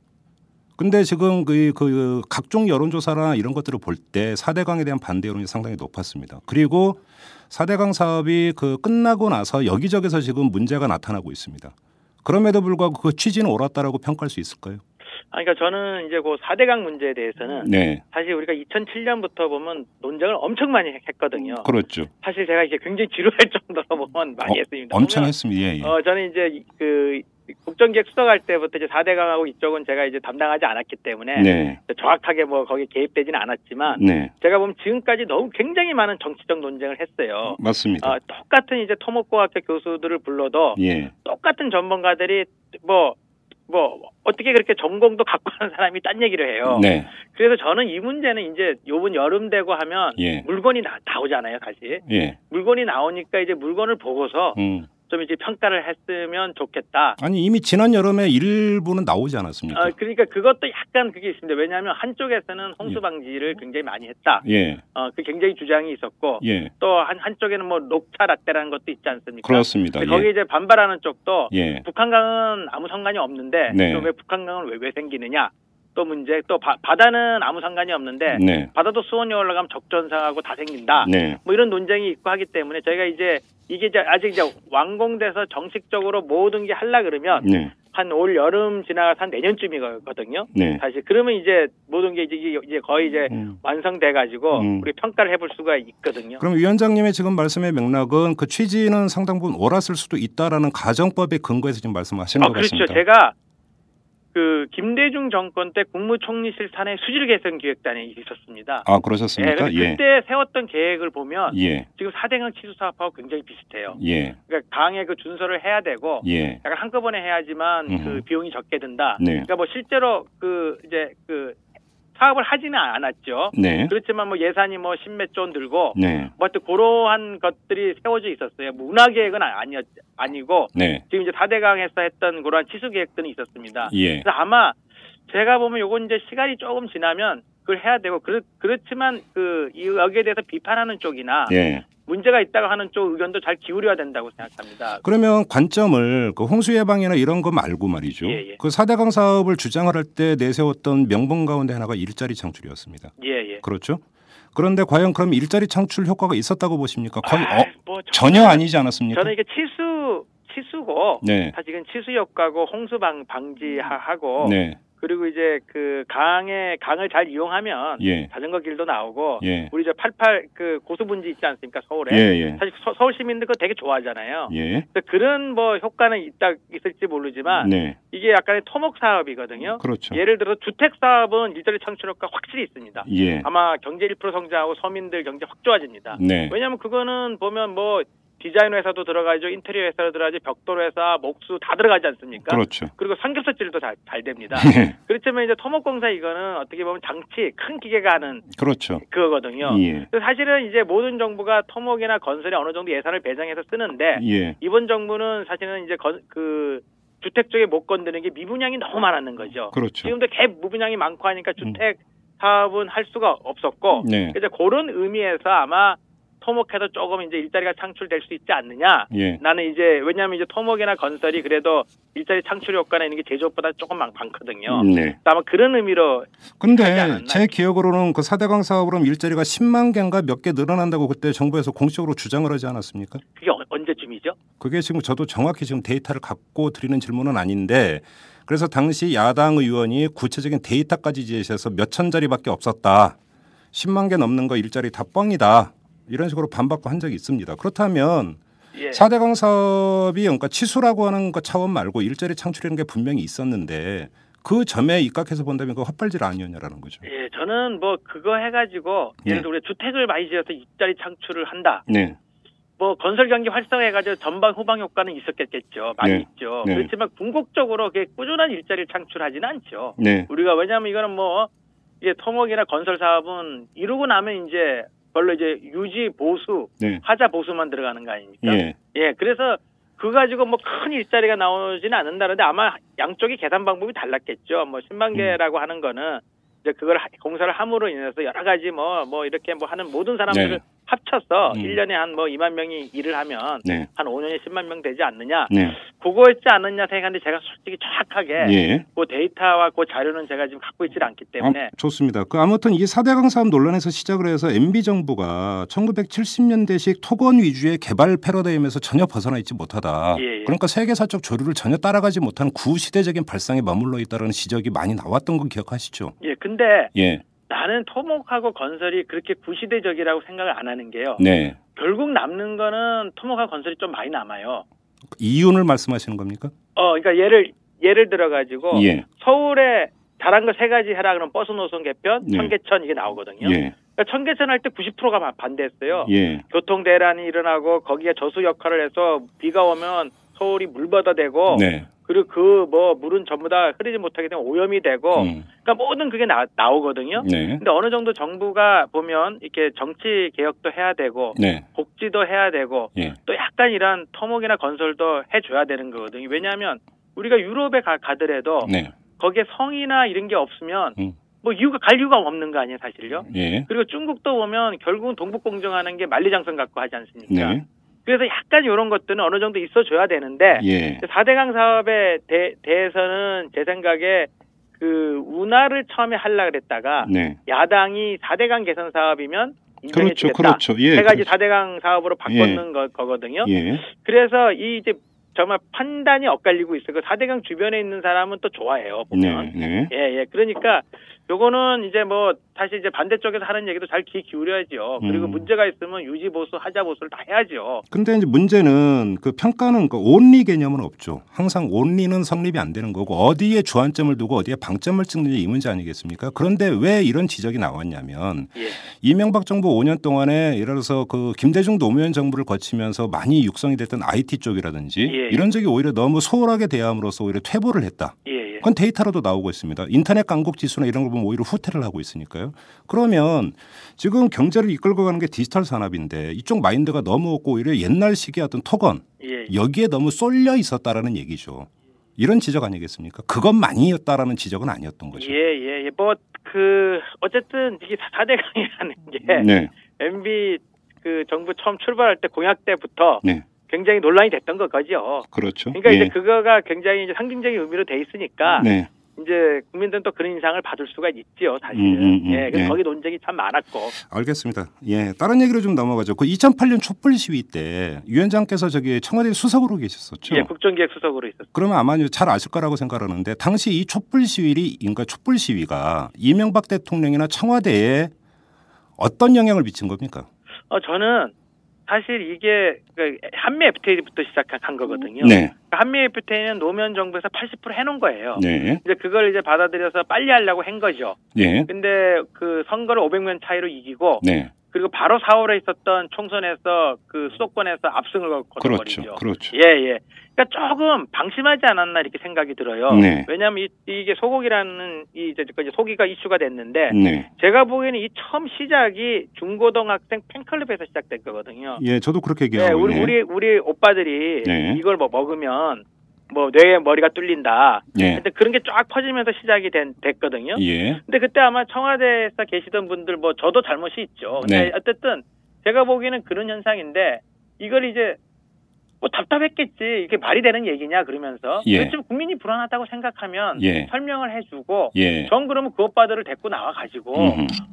근데 지금 그, 그 각종 여론조사나 이런 것들을 볼 때 4대강에 대한 반대 여론이 상당히 높았습니다. 그리고 4대강 사업이 그 끝나고 나서 여기저기서 지금 문제가 나타나고 있습니다. 그럼에도 불구하고 그 취지는 옳았다라고 평가할 수 있을까요? 아, 그러니까 저는 이제 그 4대강 문제에 대해서는 네. 사실 우리가 2007년부터 보면 논쟁을 엄청 많이 했거든요. 그렇죠. 사실 제가 이게 굉장히 지루할 정도로 보면 많이 어, 했습니다. 엄청 했습니다. 예, 예. 어, 저는 이제 그 국정기획 수석할 때부터 이제 4대 강하고 이쪽은 제가 이제 담당하지 않았기 때문에 네. 정확하게 뭐 거기에 개입되지는 않았지만 네. 제가 보면 지금까지 너무 굉장히 많은 정치적 논쟁을 했어요. 맞습니다. 어, 똑같은 이제 토목공학과 교수들을 불러도 예. 똑같은 전문가들이 뭐, 뭐, 어떻게 그렇게 전공도 갖고 하는 사람이 딴 얘기를 해요. 네. 그래서 저는 이 문제는 이제 요번 여름 되고 하면 예. 물건이 나, 나오잖아요, 다시. 예. 물건이 나오니까 이제 물건을 보고서 음. 좀 이제 평가를 했으면 좋겠다. 아니 이미 지난 여름에 일부는 나오지 않았습니까? 어, 그러니까 그것도 약간 그게 있습니다. 왜냐하면 한쪽에서는 홍수 방지를 굉장히 많이 했다. 예, 어, 그 굉장히 주장이 있었고 예, 또한 한쪽에는 뭐 녹차 라떼라는 것도 있지 않습니까? 그렇습니다. 근데 거기 예, 이제 반발하는 쪽도 예, 북한강은 아무 상관이 없는데 네. 왜 북한강은 왜, 왜 생기느냐? 또 문제 또 바, 바다는 아무 상관이 없는데 네. 바다도 수온이 올라가면 적전상하고 다 생긴다. 네. 뭐 이런 논쟁이 있고 하기 때문에 저희가 이제 이게 이제 아직 이제 완공돼서 정식적으로 모든 게 할라 그러면 네. 한올 여름 지나가서 한 내년쯤이거든요. 네. 사실 그러면 이제 모든 게 이제 이제 거의 이제 음. 완성돼 가지고 음. 우리 평가를 해볼 수가 있거든요. 그럼 위원장님의 지금 말씀의 맥락은 그 취지는 상당 부분 옳았을 수도 있다라는 가정법에 근거해서 지금 말씀하시는 아, 것 그렇죠. 같습니다. 제가 그 김대중 정권 때 국무총리실 산에 수질 개선 기획단이 있었습니다. 아 예, 그러셨습니까? 예. 그때 세웠던 계획을 보면 예. 지금 4대강 치수 사업하고 굉장히 비슷해요. 예. 그러니까 강의 그 준설을 해야 되고 예. 약간 한꺼번에 해야지만 그 음흠. 비용이 적게 든다. 네. 그러니까 뭐 실제로 그 이제 그 사업을 하지는 않았죠. 네. 그렇지만 뭐 예산이 뭐 십몇 조원 들고 네. 뭐 하여튼 그러한 것들이 세워져 있었어요. 뭐 운하 계획은 아니었 아니고 네. 지금 이제 4대강에서 했던 그러한 치수 계획들은 있었습니다. 예. 그래서 아마 제가 보면 요건 이제 시간이 조금 지나면 그걸 해야 되고 그렇, 그렇지만 그 이- 여기에 대해서 비판하는 쪽이나 예. 문제가 있다고 하는 쪽 의견도 잘 기울여야 된다고 생각합니다. 그러면 관점을 그 홍수 예방이나 이런 거 말고 말이죠. 예, 예. 그 4대강 사업을 주장을 할때 내세웠던 명분 가운데 하나가 일자리 창출이었습니다. 예, 예. 그렇죠? 그런데 과연 그럼 일자리 창출 효과가 있었다고 보십니까? 거의 아, 어, 뭐 전혀 아니지 않았습니까? 저는 이게 치수 치수고 네. 사실은 치수 효과고 홍수 방 방지하고 네. 그리고 이제 그 강에 강을 잘 이용하면 예. 자전거 길도 나오고 예. 우리 저 88 그 고수분지 있지 않습니까 서울에 예, 예. 사실 서, 서울 시민들 그거 되게 좋아하잖아요. 예. 근데 그런 뭐 효과는 있다 있을지 모르지만 네. 이게 약간의 토목 사업이거든요. 그렇죠. 예를 들어 주택 사업은 일자리 창출 효과 확실히 있습니다. 예. 아마 경제 1% 성장하고 서민들 경제 확 좋아집니다. 네. 왜냐하면 그거는 보면 뭐 디자인 회사도 들어가죠, 인테리어 회사도 들어가죠, 벽돌 회사, 목수 다 들어가지 않습니까? 그렇죠. 그리고 삼겹살질도 잘, 잘 됩니다. 네. 그렇지만 이제 토목공사 이거는 어떻게 보면 장치 큰 기계가 하는 그렇죠. 그거거든요. 예. 사실은 이제 모든 정부가 토목이나 건설에 어느 정도 예산을 배정해서 쓰는데 예. 이번 정부는 사실은 이제 건, 그 주택 쪽에 못 건드는 게 미분양이 너무 많았는 거죠. 그렇죠. 지금도 개 무분양이 많고 하니까 주택 사업은 할 수가 없었고 네. 이제 그런 의미에서 아마 토목해도 조금 이제 일자리가 창출될 수 있지 않느냐. 예. 나는 이제 왜냐하면 이제 토목이나 건설이 그래도 일자리 창출 효과나 있는 게 제조업보다 조금 많, 많거든요. 네. 아마 그런 의미로 근데. 제 기억으로는 그 4대강 사업으로 일자리가 10만 개인가 몇 개 늘어난다고 그때 정부에서 공식적으로 주장을 하지 않았습니까? 그게 어- 언제쯤이죠? 그게 지금 저도 정확히 지금 데이터를 갖고 드리는 질문은 아닌데 그래서 당시 야당 의원이 구체적인 데이터까지 제시해서 몇 천 자리밖에 없었다. 10만 개 넘는 거 일자리 다 뻥이다. 이런 식으로 반박도 한 적이 있습니다. 그렇다면 예. 4대강 사업이 그러니까 치수라고 하는 것 차원 말고 일자리 창출이라는 게 분명히 있었는데 그 점에 입각해서 본다면 그 헛발질 아니었냐라는 거죠. 예, 저는 뭐 그거 해가지고 네. 예를 들어 우리가 주택을 많이 지어서 일자리 창출을 한다. 네. 뭐 건설 경기 활성화해가지고 전방 후방 효과는 있었겠죠. 많이 네. 있죠. 네. 그렇지만 궁극적으로 꾸준한 일자리를 창출하지는 않죠. 네. 우리가 왜냐하면 이거는 뭐 이게 토목이나 건설 사업은 이루고 나면 이제 별로 이제 유지 보수 네. 하자 보수만 들어가는 거 아닙니까? 예. 예, 그래서 그거 가지고 뭐 큰 일자리가 나오지는 않는다는데 아마 양쪽이 계산 방법이 달랐겠죠. 뭐 10만 개라고 하는 거는 이제 그걸 하- 공사를 함으로 인해서 여러 가지 뭐뭐 이렇게 뭐 하는 모든 사람들을 네. 합쳐서 음. 일 1년에 한 뭐 2만 명이 일을 하면 네. 한 5년에 10만 명 되지 않느냐. 네. 그거였지 않느냐 생각하는데 제가 솔직히 정확하게 예. 그 데이터와 그 자료는 제가 지금 갖고 있지 않기 때문에 아, 좋습니다. 그 아무튼 이 4대강 사업 논란에서 시작을 해서 MB 정부가 1970년대식 토건 위주의 개발 패러다임에서 전혀 벗어나 있지 못하다. 예, 예. 그러니까 세계사적 조류를 전혀 따라가지 못한 구시대적인 발상에 머물러 있다는 지적이 많이 나왔던 거 기억하시죠? 예, 근데 예. 나는 토목하고 건설이 그렇게 구시대적이라고 생각을 안 하는 게요. 네. 결국 남는 거는 토목하고 건설이 좀 많이 남아요. 이윤을 말씀하시는 겁니까? 어, 그러니까 예를 예를 들어 가지고 예. 서울에 잘한 거 세 가지 해라 그러면 버스 노선 개편, 예. 청계천 이게 나오거든요. 예. 그러니까 청계천 할 때 90%가 반대했어요. 예. 교통 대란이 일어나고 거기에 저수 역할을 해서 비가 오면 서울이 물바다 되고 네. 그리고 그 뭐 물은 전부 다 흐르지 못하게 되면 오염이 되고 음. 그러니까 모든 그게 나, 나오거든요. 네. 근데 어느 정도 정부가 보면 이렇게 정치 개혁도 해야 되고 네. 복지도 해야 되고 예. 또 약간 이런 토목이나 건설도 해줘야 되는 거거든요. 왜냐하면 우리가 유럽에 가, 가더라도 네. 거기에 성이나 이런 게 없으면 음. 뭐 이유가 갈 이유가 없는 거 아니에요, 사실요. 예. 그리고 중국도 보면 결국은 동북공정하는 게 만리장성 갖고 하지 않습니까? 네. 그래서 약간 이런 것들은 어느 정도 있어줘야 되는데 예. 4대강 사업에 대, 대해서는 제 생각에 그 운하를 처음에 하려 그랬다가 네. 야당이 4대강 개선 사업이면 인정해 그렇죠. 주겠다. 그렇죠. 예. 세 가지 그렇죠. 4대강 사업으로 바꿨는 거, 거거든요. 예. 그래서 이 이제 정말 판단이 엇갈리고 있어요. 그 4대강 주변에 있는 사람은 또 좋아해요. 보면. 네. 네. 예, 예. 그러니까 요거는 이제 뭐 사실 이제 반대쪽에서 하는 얘기도 잘 귀 기울여야죠. 그리고 음. 문제가 있으면 유지 보수, 하자 보수를 다 해야죠. 근데 이제 문제는 그 평가는 그 온리 개념은 없죠. 항상 온리는 성립이 안 되는 거고 어디에 주안점을 두고 어디에 방점을 찍느냐 이 문제 아니겠습니까? 그런데 왜 이런 지적이 나왔냐면 예. 이명박 정부 5년 동안에 예를 들어서 그 김대중 노무현 정부를 거치면서 많이 육성이 됐던 IT 쪽이라든지 예, 예. 이런 적이 오히려 너무 소홀하게 대함으로써 오히려 퇴보를 했다. 예, 예. 그건 데이터로도 나오고 있습니다. 인터넷 강국 지수나 이런 걸 보면 오히려 후퇴를 하고 있으니까요. 그러면 지금 경제를 이끌고 가는 게 디지털 산업인데 이쪽 마인드가 너무 없고 오히려 옛날식의 어떤 토건 예. 여기에 너무 쏠려 있었다라는 얘기죠. 이런 지적 아니겠습니까? 그것만이었다라는 지적은 아니었던 거죠. 예, 예, 예. 뭐, 그, 어쨌든, 이게 4대 강이라는 게, 네, MB 그 정부 처음 출발할 때 공약 때부터 네, 굉장히 논란이 됐던 거죠. 그렇죠. 그러니까 예. 이제 그거가 굉장히 이제 상징적인 의미로 돼 있으니까, 네, 이제 국민들은 또 그런 인상을 받을 수가 있지요, 사실은. 음, 음, 음, 예, 그래서 네. 거기 논쟁이 참 많았고. 알겠습니다. 예, 다른 얘기로 좀 넘어가죠. 그 2008년 촛불 시위 때 위원장께서 저기 청와대 수석으로 계셨었죠. 예, 국정기획 수석으로 있었어요. 그러면 아마 잘 아실 거라고 생각하는데 당시 이 촛불 시위이 그러니까 촛불 시위가 이명박 대통령이나 청와대에 어떤 영향을 미친 겁니까? 어, 저는 사실 이게 그 한미 FTA부터 시작한 거거든요. 네, 한미 FTA는 노무현 정부에서 80% 해놓은 거예요. 네, 이제 그걸 이제 받아들여서 빨리 하려고 한 거죠. 네, 근데 그 선거를 500명 차이로 이기고 네. 그리고 바로 4월에 있었던 총선에서 그 수도권에서 압승을 거둬버리죠. 그렇죠, 그렇죠. 예, 예. 그러니까 조금 방심하지 않았나 이렇게 생각이 들어요. 네. 왜냐하면 이, 이게 소고기라는 이 이제 그 이제 소기가 이슈가 됐는데 네, 제가 보기에는 이 처음 시작이 중고등학생 팬클럽에서 시작된 거거든요. 예, 저도 그렇게 네, 얘기하고 우리 있네. 우리 우리 오빠들이 네. 이걸 뭐 먹으면 뭐 뇌에 머리가 뚫린다. 예, 근데 그런 게 쫙 퍼지면서 시작이 된, 됐거든요. 예, 근데 그때 아마 청와대에서 계시던 분들 뭐 저도 잘못이 있죠. 근데 네. 어쨌든 제가 보기에는 그런 현상인데 이걸 이제 뭐 답답했겠지 이게 말이 되는 얘기냐 그러면서 예. 그렇지만 국민이 불안하다고 생각하면 예. 설명을 해주고 예. 전 그러면 그 오빠들을 데리고 나와 가지고.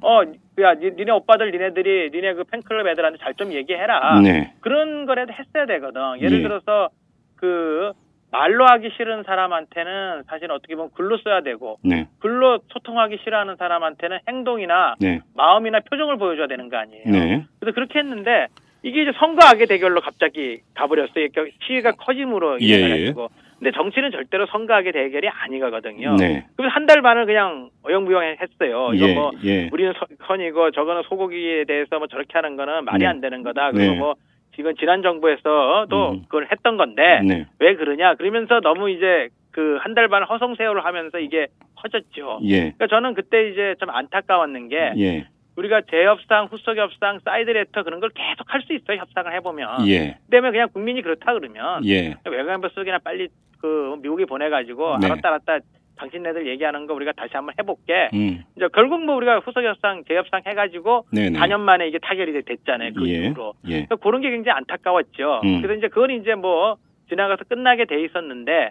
어야 니네 오빠들 니네들이 니네 그 팬클럽 애들한테 잘 좀 얘기해라 네, 그런 거라도 했어야 되거든 예를 예. 들어서 그 말로 하기 싫은 사람한테는 사실 어떻게 보면 글로 써야 되고 네, 글로 소통하기 싫어하는 사람한테는 행동이나 네, 마음이나 표정을 보여줘야 되는 거 아니에요. 네, 그래서 그렇게 했는데 이게 이제 선거 악의 대결로 갑자기 가버렸어요. 시위가 커짐으로 예, 인해가지고. 근데 정치는 절대로 선거 악의 대결이 아니거든요. 네. 그래서 한 달 반을 그냥 어영부영했어요. 이거 예, 뭐 예. 우리는 선- 선이고 저거는 소고기에 대해서 뭐 저렇게 하는 거는 말이 네. 안 되는 거다. 그리고 네. 뭐 지금 지난 정부에서도 음. 그걸 했던 건데 네, 왜 그러냐? 그러면서 너무 이제 그 한 달 반 허송세월을 하면서 이게 커졌죠. 예, 그러니까 저는 그때 이제 좀 안타까웠는 게 예, 우리가 재협상, 후속 협상, side letter 그런 걸 계속 할 수 있어요. 협상을 해보면. 예, 그다음에 그냥 국민이 그렇다 그러면 예, 외교안보 수석이나 빨리 그 미국에 보내가지고 네. 알았다 알았다 당신네들 얘기하는 거 우리가 다시 한번 해볼게. 음, 이제 결국 뭐 우리가 후속 협상, 재협상 해가지고 네, 네. 4년 만에 이게 타결이 됐잖아요. 그 예, 이후로. 예, 그러니까 그런 게 굉장히 안타까웠죠. 음. 그래서 이제 그건 이제 뭐 지나가서 끝나게 돼 있었는데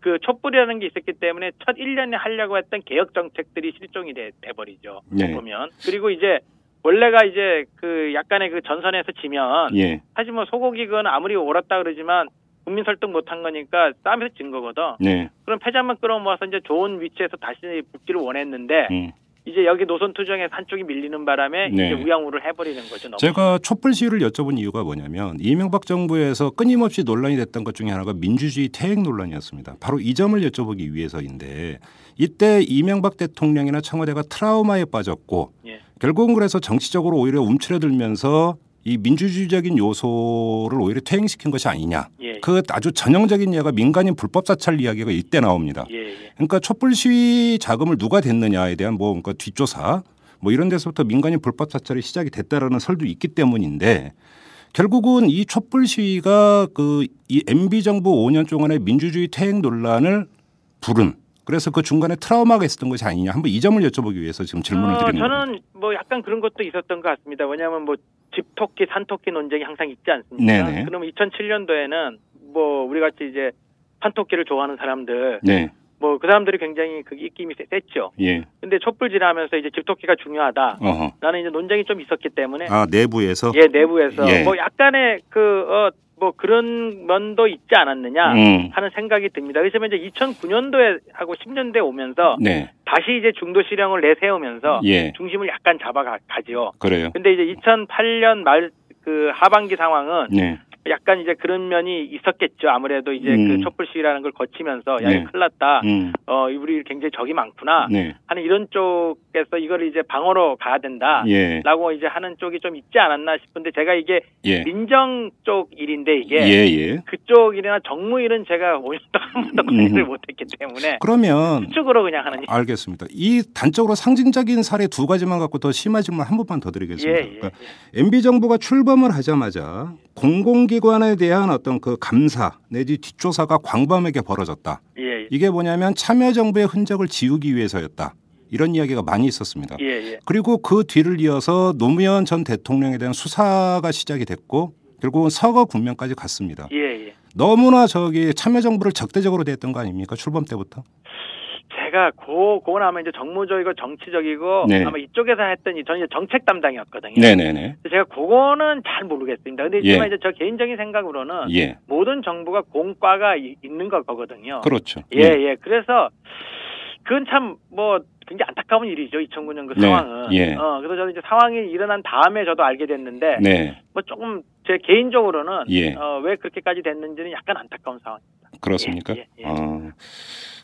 그 촛불이라는 게 있었기 때문에 첫 1년에 하려고 했던 개혁 정책들이 실종이 돼, 돼버리죠. 네. 보면. 그리고 이제 원래가 이제 그 약간의 그 전선에서 지면 예, 사실 뭐 소고기 그건 아무리 옳았다 그러지만 국민 설득 못한 거니까 싸움에서 진 거거든. 네, 그럼 패자만 끌어모아서 이제 좋은 위치에서 다시 붙기를 원했는데 음. 이제 여기 노선 투정에서 한쪽이 밀리는 바람에 네. 이제 우양우를 해버리는 거죠. 너무. 제가 촛불 시위를 여쭤본 이유가 뭐냐면 이명박 정부에서 끊임없이 논란이 됐던 것 중에 하나가 민주주의 퇴행 논란이었습니다. 바로 이 점을 여쭤보기 위해서인데 이때 이명박 대통령이나 청와대가 트라우마에 빠졌고 예. 결국은 그래서 정치적으로 오히려 움츠러들면서 이 민주주의적인 요소를 오히려 퇴행시킨 것이 아니냐. 예. 그 아주 전형적인 예가 민간인 불법 사찰 이야기가 이때 나옵니다. 예, 예. 그러니까 촛불 시위 자금을 누가 댔느냐에 대한 뭐 그러니까 뒷조사 뭐 이런 데서부터 민간인 불법 사찰이 시작이 됐다라는 설도 있기 때문인데 결국은 이 촛불 시위가 그 이 MB 정부 5년 동안의 민주주의 퇴행 논란을 부른 그래서 그 중간에 트라우마가 있었던 것이 아니냐 한번 이 점을 여쭤보기 위해서 지금 질문을 어, 드리는 거예요. 저는 뭐 약간 그런 것도 있었던 것 같습니다. 왜냐하면 뭐 집토끼, 산토끼 논쟁이 항상 있지 않습니까? 네네. 그러면 2007년도에는 뭐 우리 같이 이제 산토끼를 좋아하는 사람들 네, 뭐그 사람들이 굉장히 그 입김이 세- 셌죠. 예. 근데 촛불 지나면서 이제 집토끼가 중요하다. 어허. 라는 이제 논쟁이 좀 있었기 때문에 아 내부에서. 예 내부에서 예. 뭐 약간의 그 어 뭐 그런 면도 있지 않았느냐 음. 하는 생각이 듭니다. 그래서 이제 2009년도에 하고 10년대 오면서 네. 다시 이제 중도 실형을 내세우면서 예. 중심을 약간 잡아가지요. 그래요. 근데 이제 2008년 말 그 하반기 상황은 네. 약간 이제 그런 면이 있었겠죠. 아무래도 이제 음. 그 촛불 시위라는 걸 거치면서 야 네. 큰일 났다. 음. 어 우리 굉장히 적이 많구나 네. 하는 이런 쪽에서 이걸 이제 방어로 가야 된다. 예. 라고 이제 하는 쪽이 좀 있지 않았나 싶은데 제가 이게 예. 민정 쪽 일인데 이게 예, 예. 그쪽 일이나 정무 일은 제가 5년 동안 한 번도 관리를 음. 못했기 때문에 그러면 수축으로 그냥 하는 일. 알겠습니다. 이 단적으로 상징적인 사례 두 가지만 갖고 더 심한 질문 한 번만 더 드리겠습니다. 예, 예, 그러니까 MB 정부가 출범을 하자마자 공공기 관에 대한 어떤 그 감사 내지 뒷조사가 광범위하게 벌어졌다. 예, 예, 이게 뭐냐면 참여정부의 흔적을 지우기 위해서였다. 이런 이야기가 많이 있었습니다. 예, 예. 그리고 그 뒤를 이어서 노무현 전 대통령에 대한 수사가 시작이 됐고 결국은 서거 국면까지 갔습니다. 예, 예. 너무나 저기 참여정부를 적대적으로 대했던 거 아닙니까? 출범 때부터. 제가 고, 고건 아마 이제 정무적이고 정치적이고 네. 아마 이쪽에서 했더니 저는 이제 정책 담당이었거든요. 네네네. 그래서 제가 그거는 잘 모르겠습니다. 근데 예. 이제 저 개인적인 생각으로는 예. 모든 정부가 공과가 이- 있는 거 거거든요. 그렇죠. 예, 예. 그래서 그건 참 뭐 굉장히 안타까운 일이죠. 2009년 그 네, 상황은. 예. 어, 그래서 저는 이제 상황이 일어난 다음에 저도 알게 됐는데 네. 뭐 조금 제 개인적으로는 예. 어, 왜 그렇게까지 됐는지는 약간 안타까운 상황. 그렇습니까? 예, 예, 예. 아,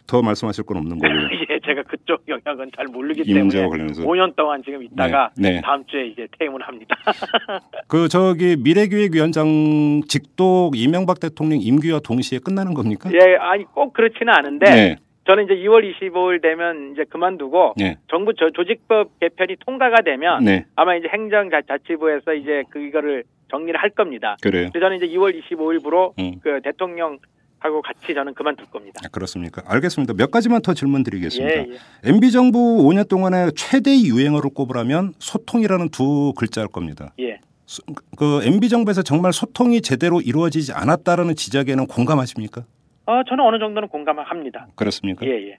더 말씀하실 건 없는 거고요. 예, 제가 그쪽 영역은 잘 모르기 이 때문에 관련해서 5년 동안 지금 있다가 네, 네. 다음 주에 이제 퇴임을 합니다. 그 저기 미래기획위원장 직독 이명박 대통령 임기와 동시에 끝나는 겁니까? 예, 아니 꼭 그렇지는 않은데 네. 저는 이제 2월 25일 되면 이제 그만두고 네. 정부 저, 조직법 개편이 통과가 되면 네. 아마 이제 행정자치부에서 이제 그 이거를 정리를 할 겁니다. 그래요. 그래서 저는 이제 2월 25일부로 음. 그 대통령 하고 같이 저는 그만둘 겁니다. 아, 그렇습니까? 알겠습니다. 몇 가지만 더 질문 드리겠습니다. 예, 예. MB 정부 5년 동안에 최대 유행어를 꼽으라면 소통이라는 두 글자일 겁니다. 예. 소- 그 MB 정부에서 정말 소통이 제대로 이루어지지 않았다라는 지적에는 공감하십니까? 어, 저는 어느 정도는 공감을 합니다. 그렇습니까? 예, 예.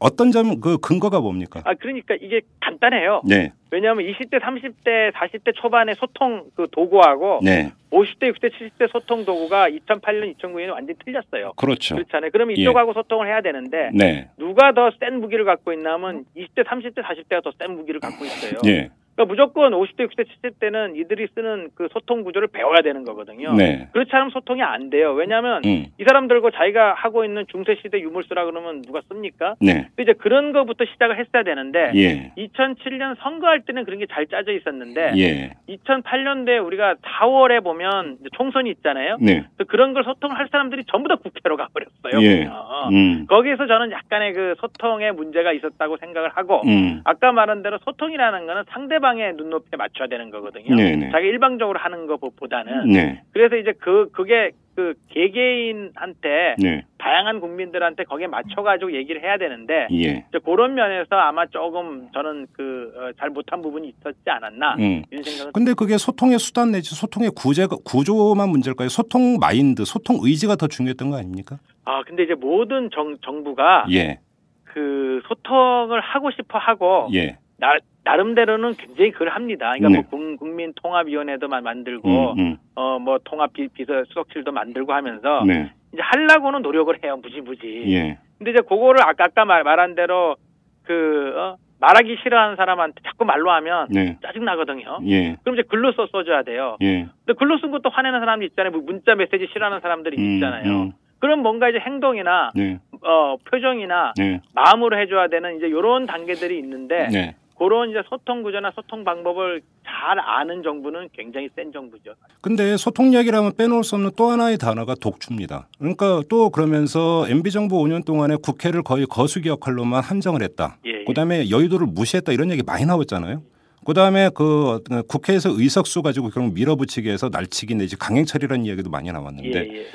어떤 점 그 근거가 뭡니까? 아, 그러니까 이게 간단해요. 네. 왜냐하면 20대, 30대, 40대 초반의 소통 그 도구하고 네. 50대, 60대, 70대 소통 도구가 2008년, 2009년에 완전히 틀렸어요. 그렇죠. 그렇잖아요. 그러면 예. 이쪽하고 소통을 해야 되는데 네. 누가 더 센 무기를 갖고 있냐면 20대, 30대, 40대가 더 센 무기를 갖고 있어요. 예. 그러니까 무조건 50대, 60대, 70대는 이들이 쓰는 그 소통 구조를 배워야 되는 거거든요. 네. 그렇지 않으면 소통이 안 돼요. 왜냐하면 음. 이 사람들과 자기가 하고 있는 중세 시대 유물수라 그러면 누가 씁니까? 네. 이제 그런 거부터 시작을 했어야 되는데 예. 2007년 선거할 때는 그런 게 잘 짜져 있었는데 예. 2008년도에 우리가 4월에 보면 총선이 있잖아요. 네. 그런 걸 소통할 사람들이 전부 다 국회로 가버렸어요. 예. 음. 거기에서 저는 약간의 그 소통에 문제가 있었다고 생각을 하고 음. 아까 말한 대로 소통이라는 거는 상대방 의 눈높이에 맞춰야 되는 거거든요. 네네. 자기 일방적으로 하는 것보다는 네. 그래서 이제 그 그게 그 개개인한테 네. 다양한 국민들한테 거기에 맞춰가지고 얘기를 해야 되는데 예. 이제 그런 면에서 아마 조금 저는 그잘 못한 부분이 있었지 않았나 음. 이런 생각은 근데 그게 소통의 수단 내지 소통의 구제가 구조만 문제일까요? 소통 마인드, 소통 의지가 더 중요했던 거 아닙니까? 아 근데 이제 모든 정, 정부가 예. 그 소통을 하고 싶어 하고 예. 나, 나름대로는 굉장히 그걸 합니다. 그러니까 네. 뭐 국- 국민통합위원회도 만- 만들고 음, 음. 어뭐 통합 비, 비서 수석실도 만들고 하면서 네. 이제 하려고는 노력을 해요 무지무지. 예. 근데 이제 그거를 아까 아까 말, 말한 대로 그 어, 말하기 싫어하는 사람한테 자꾸 말로 하면 네. 짜증 나거든요. 예. 그럼 이제 글로 써 써줘야 돼요. 예. 근데 글로 쓴 것도 화내는 사람이 있잖아요. 뭐 문자 메시지 싫어하는 사람들이 음, 있잖아요. 음. 그럼 뭔가 이제 행동이나 네. 어 표정이나 네. 마음으로 해줘야 되는 이제 이런 단계들이 있는데 네. 그런 이제 소통 구조나 소통 방법을 잘 아는 정부는 굉장히 센 정부죠. 근데 소통 이야기라면 빼놓을 수 없는 또 하나의 단어가 독주입니다. 그러니까 또 그러면서 MB 정부 5년 동안에 국회를 거의 거수기 역할로만 한정을 했다. 예, 예. 그다음에 여의도를 무시했다 이런 얘기 많이 나왔잖아요. 그다음에 그 국회에서 의석수 가지고 결국 밀어붙이기 위해서 날치기 내지 강행 처리라는 이야기도 많이 예, 나왔는데 예, 예.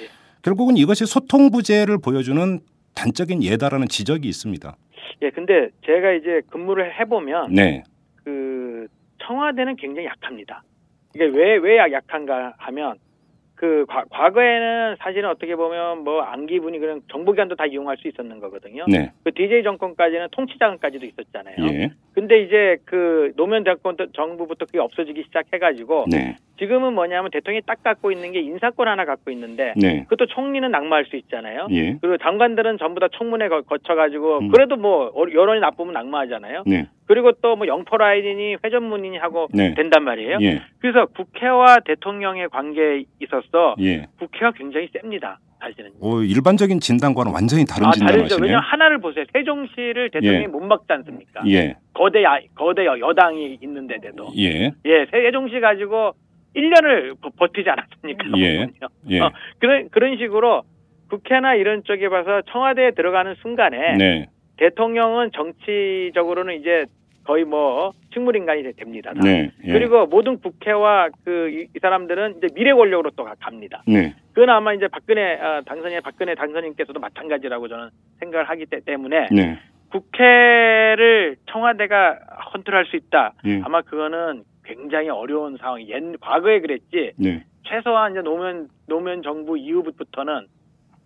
결국은 이것이 소통 부재를 보여주는 단적인 예다라는 지적이 있습니다. 예, 근데 제가 이제 근무를 해보면 네. 그 청와대는 굉장히 약합니다. 이게 왜 왜 약한가 하면 그그 과, 과거에는 사실은 어떻게 보면 뭐 안기분이 그냥 정보기관도 다 이용할 수 있었는 거거든요. 네. 그 DJ 정권까지는 통치자금까지도 있었잖아요. 예. 근데 이제 그 노무현 대권 정부부터 그게 없어지기 시작해가지고 네. 지금은 뭐냐면 대통령이 딱 갖고 있는 게 인사권 하나 갖고 있는데 네. 그것도 총리는 낙마할 수 있잖아요. 예. 그리고 장관들은 전부 다 청문회 거- 거쳐가지고 음. 그래도 뭐 어- 여론이 나쁘면 낙마하잖아요. 네. 그리고 또 뭐 영포 라인이니 회전문이니 하고 네. 된단 말이에요. 예. 그래서 국회와 대통령의 관계에 있어서 예. 국회가 굉장히 셉니다. 사실은. 오, 일반적인 진단과는 완전히 다른 아. 하시네요. 왜냐면 하나를 보세요. 세종시를 대통령이 예. 못 막지 않습니까? 예. 거대 야, 거대 여- 여당이 있는데도 예. 예, 세종시 가지고 1년을 버티지 않았습니까? 예. 예. 어, 그런 그런 식으로 국회나 이런 쪽에 봐서 청와대에 들어가는 순간에 네. 대통령은 정치적으로는 이제 거의 뭐 식물인간이 되- 됩니다. 다. 네. 예. 그리고 모든 국회와 그이 사람들은 이제 미래 권력으로 또 가- 갑니다. 네. 그건 아마 이제 박근혜 어, 당선인 박근혜 당선인께서도 마찬가지라고 저는 생각을 하기 때- 때문에 네. 국회를 청와대가 컨트롤할 수 있다. 예. 아마 그거는 굉장히 어려운 상황이 옛 과거에 그랬지 네. 최소한 이제 노무현 노무현 정부 이후부터는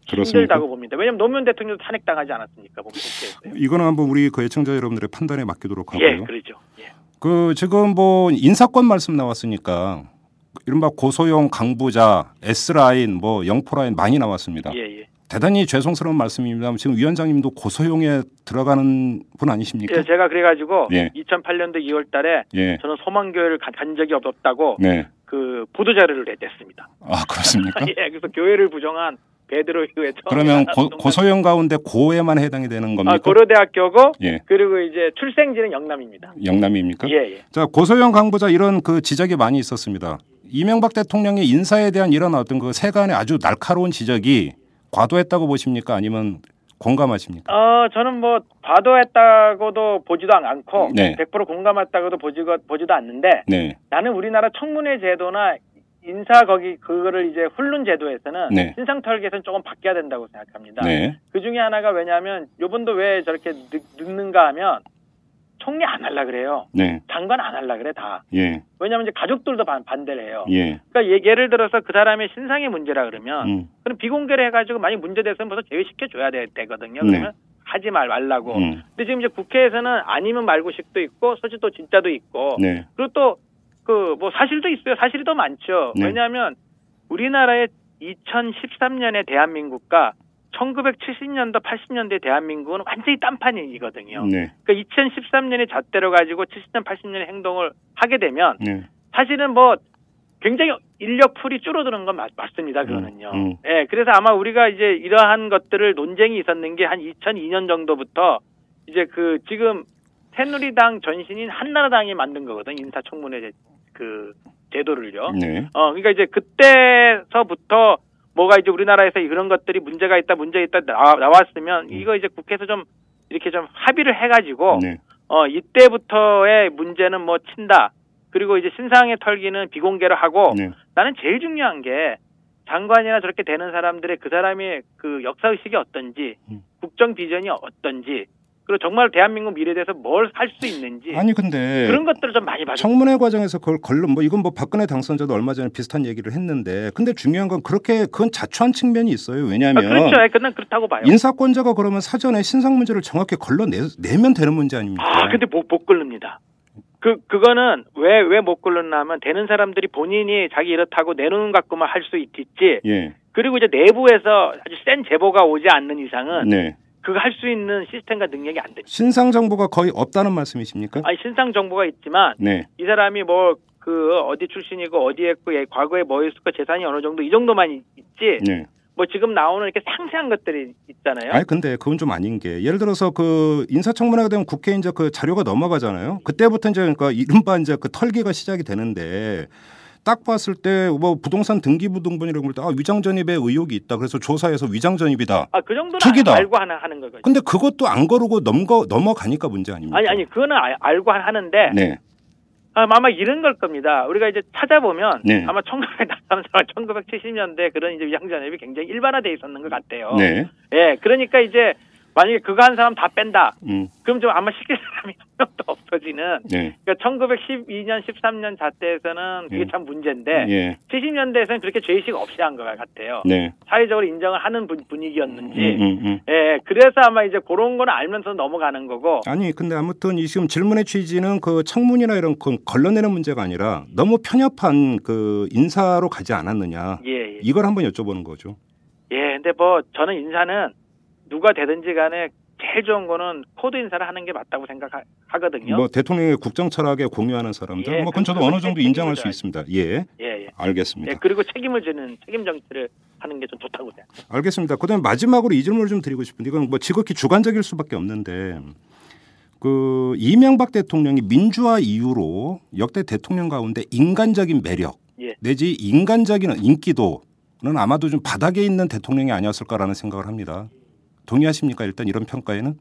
그렇습니까? 힘들다고 봅니다. 왜냐하면 노무현 대통령도 탄핵당하지 않았습니까? 뭐 국회에서요. 이거는 한번 우리 그 애청자 여러분들의 판단에 맡기도록 하고요. 예, 그러죠. 예. 그 지금 뭐 인사권 말씀 나왔으니까 이른바 고소용 강부자 S라인 뭐 영포 라인 많이 나왔습니다. 예, 예. 대단히 죄송스러운 말씀입니다만 지금 위원장님도 고소용에 들어가는 분 아니십니까? 예, 제가 그래가지고 예. 2008년도 2월달에 예. 저는 소망교회를 가- 간 적이 없었다고 네. 그 보도 자료를 냈습니다. 아 그렇습니까? 예, 그래서 교회를 부정한 베드로 처음 그러면 고, 고소용 가운데 고에만 해당이 되는 겁니까? 아, 고려대학교고 예. 그리고 이제 출생지는 영남입니다. 영남입니까? 예, 예. 자 고소영 강부자 이런 그 지적이 많이 있었습니다. 이명박 대통령의 인사에 대한 이런 어떤 그 세간의 아주 날카로운 지적이 과도했다고 보십니까? 아니면 공감하십니까? 어, 저는 뭐 과도했다고도 보지도 않- 않고 네. 100% 공감했다고도 보지도, 보지도 않는데 네, 나는 우리나라 청문회 제도나 인사 거기 그거를 이제 훈른 제도에서는 네. 신상 털기에서는 조금 바뀌어야 된다고 생각합니다. 네, 그 중에 하나가 왜냐하면 요번도 왜 저렇게 늦, 늦는가 하면 총리 안 할라 그래요. 네, 장관 안 할라 그래 다. 예, 왜냐하면 이제 가족들도 반, 반대를 해요. 예, 그러니까 예, 예를 들어서 그 사람의 신상의 문제라 그러면 음, 그럼 비공개를 해가지고 많이 문제됐으면 벌써 제외시켜 줘야 되, 거든요 네. 그러면 하지 말 말라고. 음, 근데 지금 이제 국회에서는 아니면 말고식도 있고 사실 또 진짜도 있고 네, 그리고 또 그 뭐 사실도 있어요. 사실이 더 많죠. 네. 왜냐하면 우리나라의 2013년의 대한민국과 1970년도 80년대 대한민국은 완전히 딴판이거든요. 네, 그러니까 2013년에 잣대로 가지고 70년 80년의 행동을 하게 되면 네, 사실은 뭐 굉장히 인력 풀이 줄어드는 건 맞, 맞습니다. 그거는요. 음. 예, 그래서 아마 우리가 이제 이러한 것들을 논쟁이 있었는 게 한 2002년 정도부터 이제 그 지금 새누리당 전신인 한나라당이 만든 거거든 인사청문회 제- 그 제도를요. 네, 어, 그러니까 이제 그때서부터 뭐가 이제 우리나라에서 이런 것들이 문제가 있다, 문제 있다 나왔으면 이거 이제 국회에서 좀 이렇게 좀 합의를 해가지고 네, 어, 이때부터의 문제는 뭐 친다. 그리고 이제 신상의 털기는 비공개로 하고 네, 나는 제일 중요한 게 장관이나 저렇게 되는 사람들의 그 사람의 그 역사 의식이 어떤지 음. 국정 비전이 어떤지 그리고 정말 대한민국 미래에 대해서 뭘 할 수 있는지 아니 근데 그런 것들을 좀 많이 봐줘. 청문회 과정에서 그걸 걸른 뭐 이건 뭐 박근혜 당선자도 얼마 전에 비슷한 얘기를 했는데 근데 중요한 건 그렇게 그건 자초한 측면이 있어요. 아, 왜냐하면 그렇죠. 예, 그는 그렇다고 봐요. 인사권자가 그러면 사전에 신상 문제를 정확히 걸러내면 되는 문제 아닙니까? 아, 근데 못, 못 끓습니다. 그, 그거는 왜, 왜못 끓는냐면 되는 사람들이 본인이 자기 이렇다고 내놓은 갖고만 할 수 있지. 예, 그리고 이제 내부에서 아주 센 제보가 오지 않는 이상은 네. 그거 할 수 있는 시스템과 능력이 안 됩니다. 신상 정보가 거의 없다는 말씀이십니까? 아니, 신상 정보가 있지만 네, 이 사람이 뭐 그 어디 출신이고 어디에 있고 예, 과거에 뭐 했고 재산이 어느 정도 이 정도만 있- 있지. 네. 뭐 지금 나오는 이렇게 상세한 것들이 있잖아요. 아니 근데 그건 좀 아닌 게 예를 들어서 그 인사청문회가 되면 국회 이제 그 자료가 넘어가잖아요. 그때부터 이제 그러니까 이른바 이제 그 털기가 시작이 되는데 딱 봤을 때 뭐 부동산 등기부등본 이런 걸때 아, 위장 전입에 의혹이 있다. 그래서 조사해서 위장 전입이다. 아, 그 정도는 투기다. 알고 하는, 하는 거거든요. 근데 그것도 안 거르고 넘거 넘어가니까 문제 아닙니까? 아니, 아니, 그거는 알- 알고 하는데 네. 아, 아마 이런 걸 겁니다. 우리가 이제 찾아보면 네. 아마 1970년대 그런 이제 위장전입이 굉장히 일반화돼 있었는 것 같아요. 네. 예, 그러니까 이제 만약에 그거 한 사람 다 뺀다. 음, 그럼 좀 아마 시킬 사람이 한 명도 없어지는. 네, 그러니까 1912년, 13년 자때에서는 그게 예. 참 문제인데 예, 70년대에서는 그렇게 죄의식 없이 한 것 같아요. 네, 사회적으로 인정을 하는 분- 분위기였는지. 음, 음, 음. 예, 그래서 아마 이제 그런 거는 알면서 넘어가는 거고. 아니 근데 아무튼 이 지금 질문의 취지는 그 청문이나 이런 그 걸러내는 문제가 아니라 너무 편협한 그 인사로 가지 않았느냐 예, 예. 이걸 한번 여쭤보는 거죠. 예, 근데 뭐 저는 인사는 누가 되든지 간에 제일 좋은 거는 코드 인사를 하는 게 맞다고 생각하거든요. 뭐 대통령의 국정 철학에 공유하는 사람들 예, 뭐 그건 저도 그건 어느 정도 인정할 수. 있습니다. 예, 예, 예. 알겠습니다. 예, 그리고 책임을 지는 책임 정치를 하는 게 좀 좋다고 생각해요. 알겠습니다. 그다음에 마지막으로 이 질문을 좀 드리고 싶은데 이건 뭐 지극히 주관적일 수밖에 없는데 그 이명박 대통령이 민주화 이후로 역대 대통령 가운데 인간적인 매력 예. 내지 인간적인 인기도는 아마도 좀 바닥에 있는 대통령이 아니었을까라는 생각을 합니다. 동의하십니까? 일단 이런 평가에는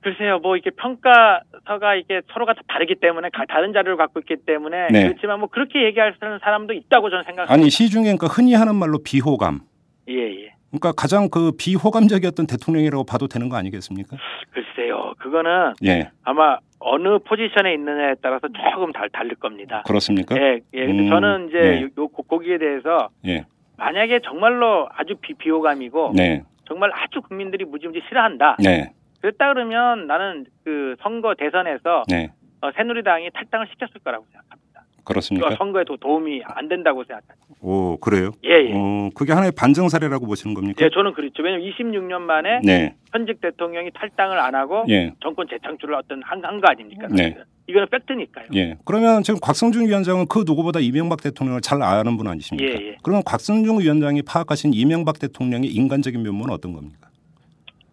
글쎄요, 뭐 이렇게 평가서가 이게 서로가 다 다르기 때문에 가- 다른 자료를 갖고 있기 때문에 네. 그렇지만 뭐 그렇게 얘기할 사람도 있다고 저는 생각합니다. 아니 시중에 그러니까 흔히 하는 말로 비호감. 예, 예. 그러니까 가장 그 비호감적이었던 대통령이라고 봐도 되는 거 아니겠습니까? 글쎄요, 그거는 예, 아마 어느 포지션에 있느냐에 따라서 조금 달, 다를 겁니다. 그렇습니까? 예, 예. 근데 음, 저는 이제 네. 요, 요 고기에 대해서 예, 만약에 정말로 아주 비, 비호감이고 네, 정말 아주 국민들이 무지무지 싫어한다. 네, 그랬다 그러면 나는 그 선거 대선에서 네, 어, 새누리당이 탈당을 시켰을 거라고 생각합니다. 그렇습니까? 그 선거에 도, 도움이 안 된다고 생각합니다. 오, 그래요? 예, 예. 어, 그게 하나의 반증 사례라고 보시는 겁니까? 예, 저는 그렇죠. 왜냐면 26년 만에 네, 현직 대통령이 탈당을 안 하고 예, 정권 재창출을 어떤 한, 한거 아닙니까? 네. 사실은. 이거는 팩트니까요. 예. 그러면 지금 곽성중 위원장은 그 누구보다 이명박 대통령을 잘 아는 분 아니십니까? 예, 예. 그러면 곽성중 위원장이 파악하신 이명박 대통령의 인간적인 면모는 어떤 겁니까?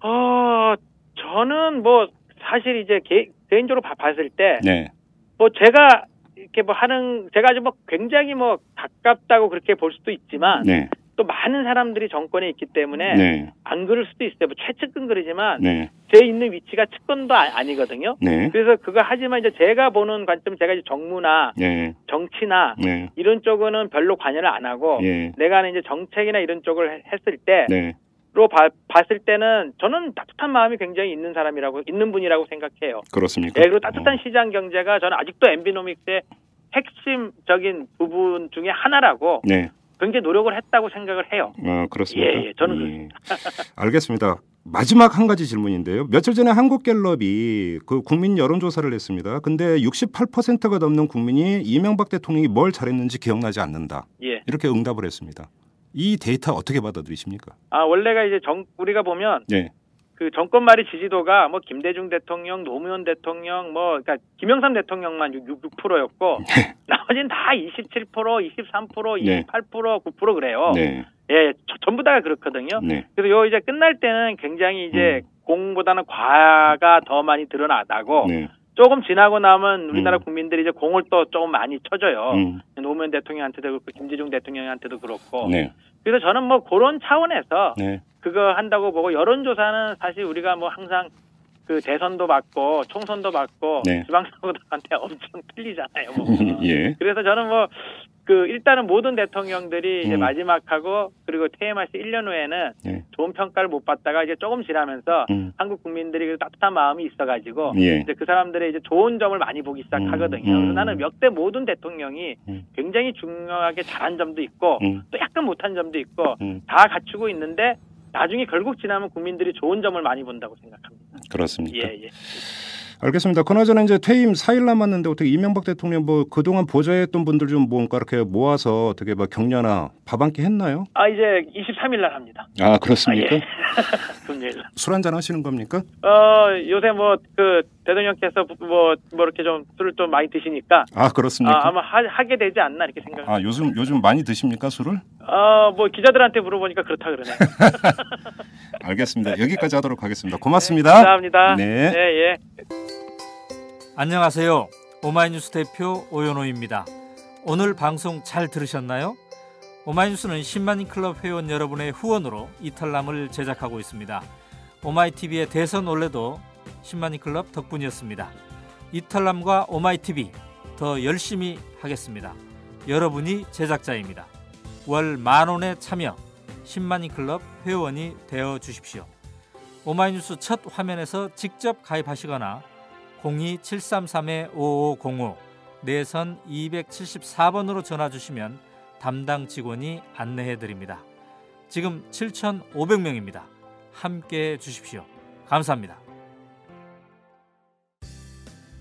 어, 저는 뭐 사실 이제 개, 개인적으로 봐- 봤을 때 네, 뭐 제가 이렇게 뭐 하는 제가 아주 뭐 굉장히 뭐 가깝다고 그렇게 볼 수도 있지만 네, 또 많은 사람들이 정권에 있기 때문에 네, 안 그럴 수도 있어요. 뭐 최측근 그러지만 네, 제 있는 위치가 측근도 아, 니거든요. 네, 그래서 그거 하지만 이제 제가 보는 관점 제가 이제 정무나 네, 정치나 네, 이런 쪽은 별로 관여를 안 하고 예, 내가 이제 정책이나 이런 쪽을 해- 했을 때로 네, 봐- 봤을 때는 저는 따뜻한 마음이 굉장히 있는 사람이라고 있는 분이라고 생각해요. 그렇습니까? 네, 그리고 따뜻한 어, 시장 경제가 저는 아직도 엠비노믹스의 핵심적인 부분 중에 하나라고 네, 굉장히 노력을 했다고 생각을 해요. 어, 그렇습니까? 예, 예, 저는 알겠습니다. 마지막 한 가지 질문인데요. 며칠 전에 한국갤럽이 그 국민 여론조사를 했습니다. 근데 68%가 넘는 국민이 이명박 대통령이 뭘 잘했는지 기억나지 않는다. 예. 이렇게 응답을 했습니다. 이 데이터 어떻게 받아들이십니까? 아 원래가 이제 정 우리가 보면 네, 그 정권 말이 지지도가 뭐 김대중 대통령, 노무현 대통령, 뭐 그러니까 김영삼 대통령만 6, 6%였고 나머지는 다 27%, 23%, 네. 28%, 9% 그래요. 네, 예, 저- 전부 다가 그렇거든요. 네, 그래서 요 이제 끝날 때는 굉장히 이제 공보다는 과가 더 많이 드러나고 네, 조금 지나고 나면 우리나라 음. 국민들이 이제 공을 또 조금 많이 쳐줘요. 음, 노무현 대통령한테도 그렇고 김대중 대통령한테도 그렇고. 네, 그래서 저는 뭐 그런 차원에서 네, 그거 한다고 보고 여론조사는 사실 우리가 뭐 항상 그 대선도 받고 총선도 받고 네. 지방선거도 한테 엄청 틀리잖아요. 뭐. 예, 그래서 저는 뭐 그 일단은 모든 대통령들이 이제 음. 마지막하고 그리고 퇴임할 시 1년 후에는 네. 좋은 평가를 못 받다가 이제 조금 지나면서 음, 한국 국민들이 그 따뜻한 마음이 있어가지고 예, 이제 그 사람들의 이제 좋은 점을 많이 보기 시작하거든요. 음, 음. 그래서 나는 역대 모든 대통령이 음. 굉장히 중요하게 잘한 점도 있고 음, 또 약간 못한 점도 있고 음, 다 갖추고 있는데 나중에 결국 지나면 국민들이 좋은 점을 많이 본다고 생각합니다. 그렇습니까? 예, 예. 알겠습니다. 그나저나 이제 퇴임 4일 남았는데 어떻게 이명박 대통령 뭐 그동안 보좌했던 분들 좀 뭔가 이렇게 모아서 어떻게 막 격려나 밥 한 끼 했나요? 아 이제 23일 날 합니다. 아 아, 그렇습니까? 예. 금요일 날. 술 한잔 하시는 겁니까? 어 요새 뭐 그 대통령께서 뭐, 뭐 이렇게 좀 술을 좀 많이 드시니까 아 그렇습니까? 아, 아마 하, 게 되지 않나 이렇게 생각. 아 요즘 요즘 많이 드십니까 술을? 어뭐 기자들한테 물어보니까 그렇다 그러네. 알겠습니다. 여기까지 하도록 하겠습니다. 고맙습니다. 감사합니다. 네. 예, 예. 안녕하세요. 오마이뉴스 대표 오연호입니다. 오늘 방송 잘 들으셨나요? 오마이뉴스는 10만인 클럽 회원 여러분의 후원으로 이탈남을 제작하고 있습니다. 오마이TV의 대선 올레도 10만인 클럽 덕분이었습니다. 이탈남과 오마이TV 더 열심히 하겠습니다. 여러분이 제작자입니다. 월 만원의 참여 10만인 클럽 회원이 되어 주십시오. 오마이뉴스 첫 화면에서 직접 가입하시거나 02733-5505 내선 274번으로 전화 주시면 담당 직원이 안내해 드립니다. 지금 7,500명입니다. 함께 해 주십시오. 감사합니다.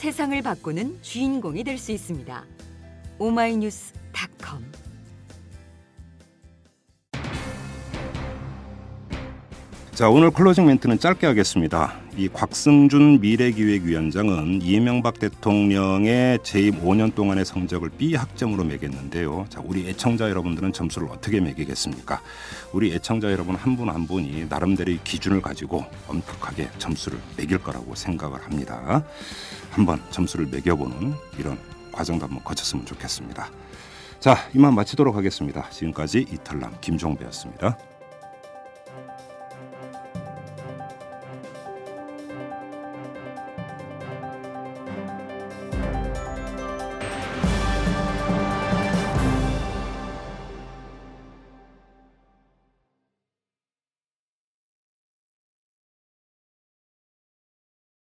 세상을 바꾸는 주인공이 될 수 있습니다. 오마이뉴스닷컴 자 오늘 closing 멘트는 짧게 하겠습니다. 이 곽승준 미래기획위원장은 이명박 대통령의 재임 5년 동안의 성적을 B 학점으로 매겼는데요. 자 우리 애청자 여러분들은 점수를 어떻게 매기겠습니까? 우리 애청자 여러분 한 분한 분이 나름대로의 기준을 가지고 엄격하게 점수를 매길 거라고 생각을 합니다. 한번 점수를 매겨보는 이런 과정도 한번 거쳤으면 좋겠습니다. 자 이만 마치도록 하겠습니다. 지금까지 이탈남 김종배였습니다.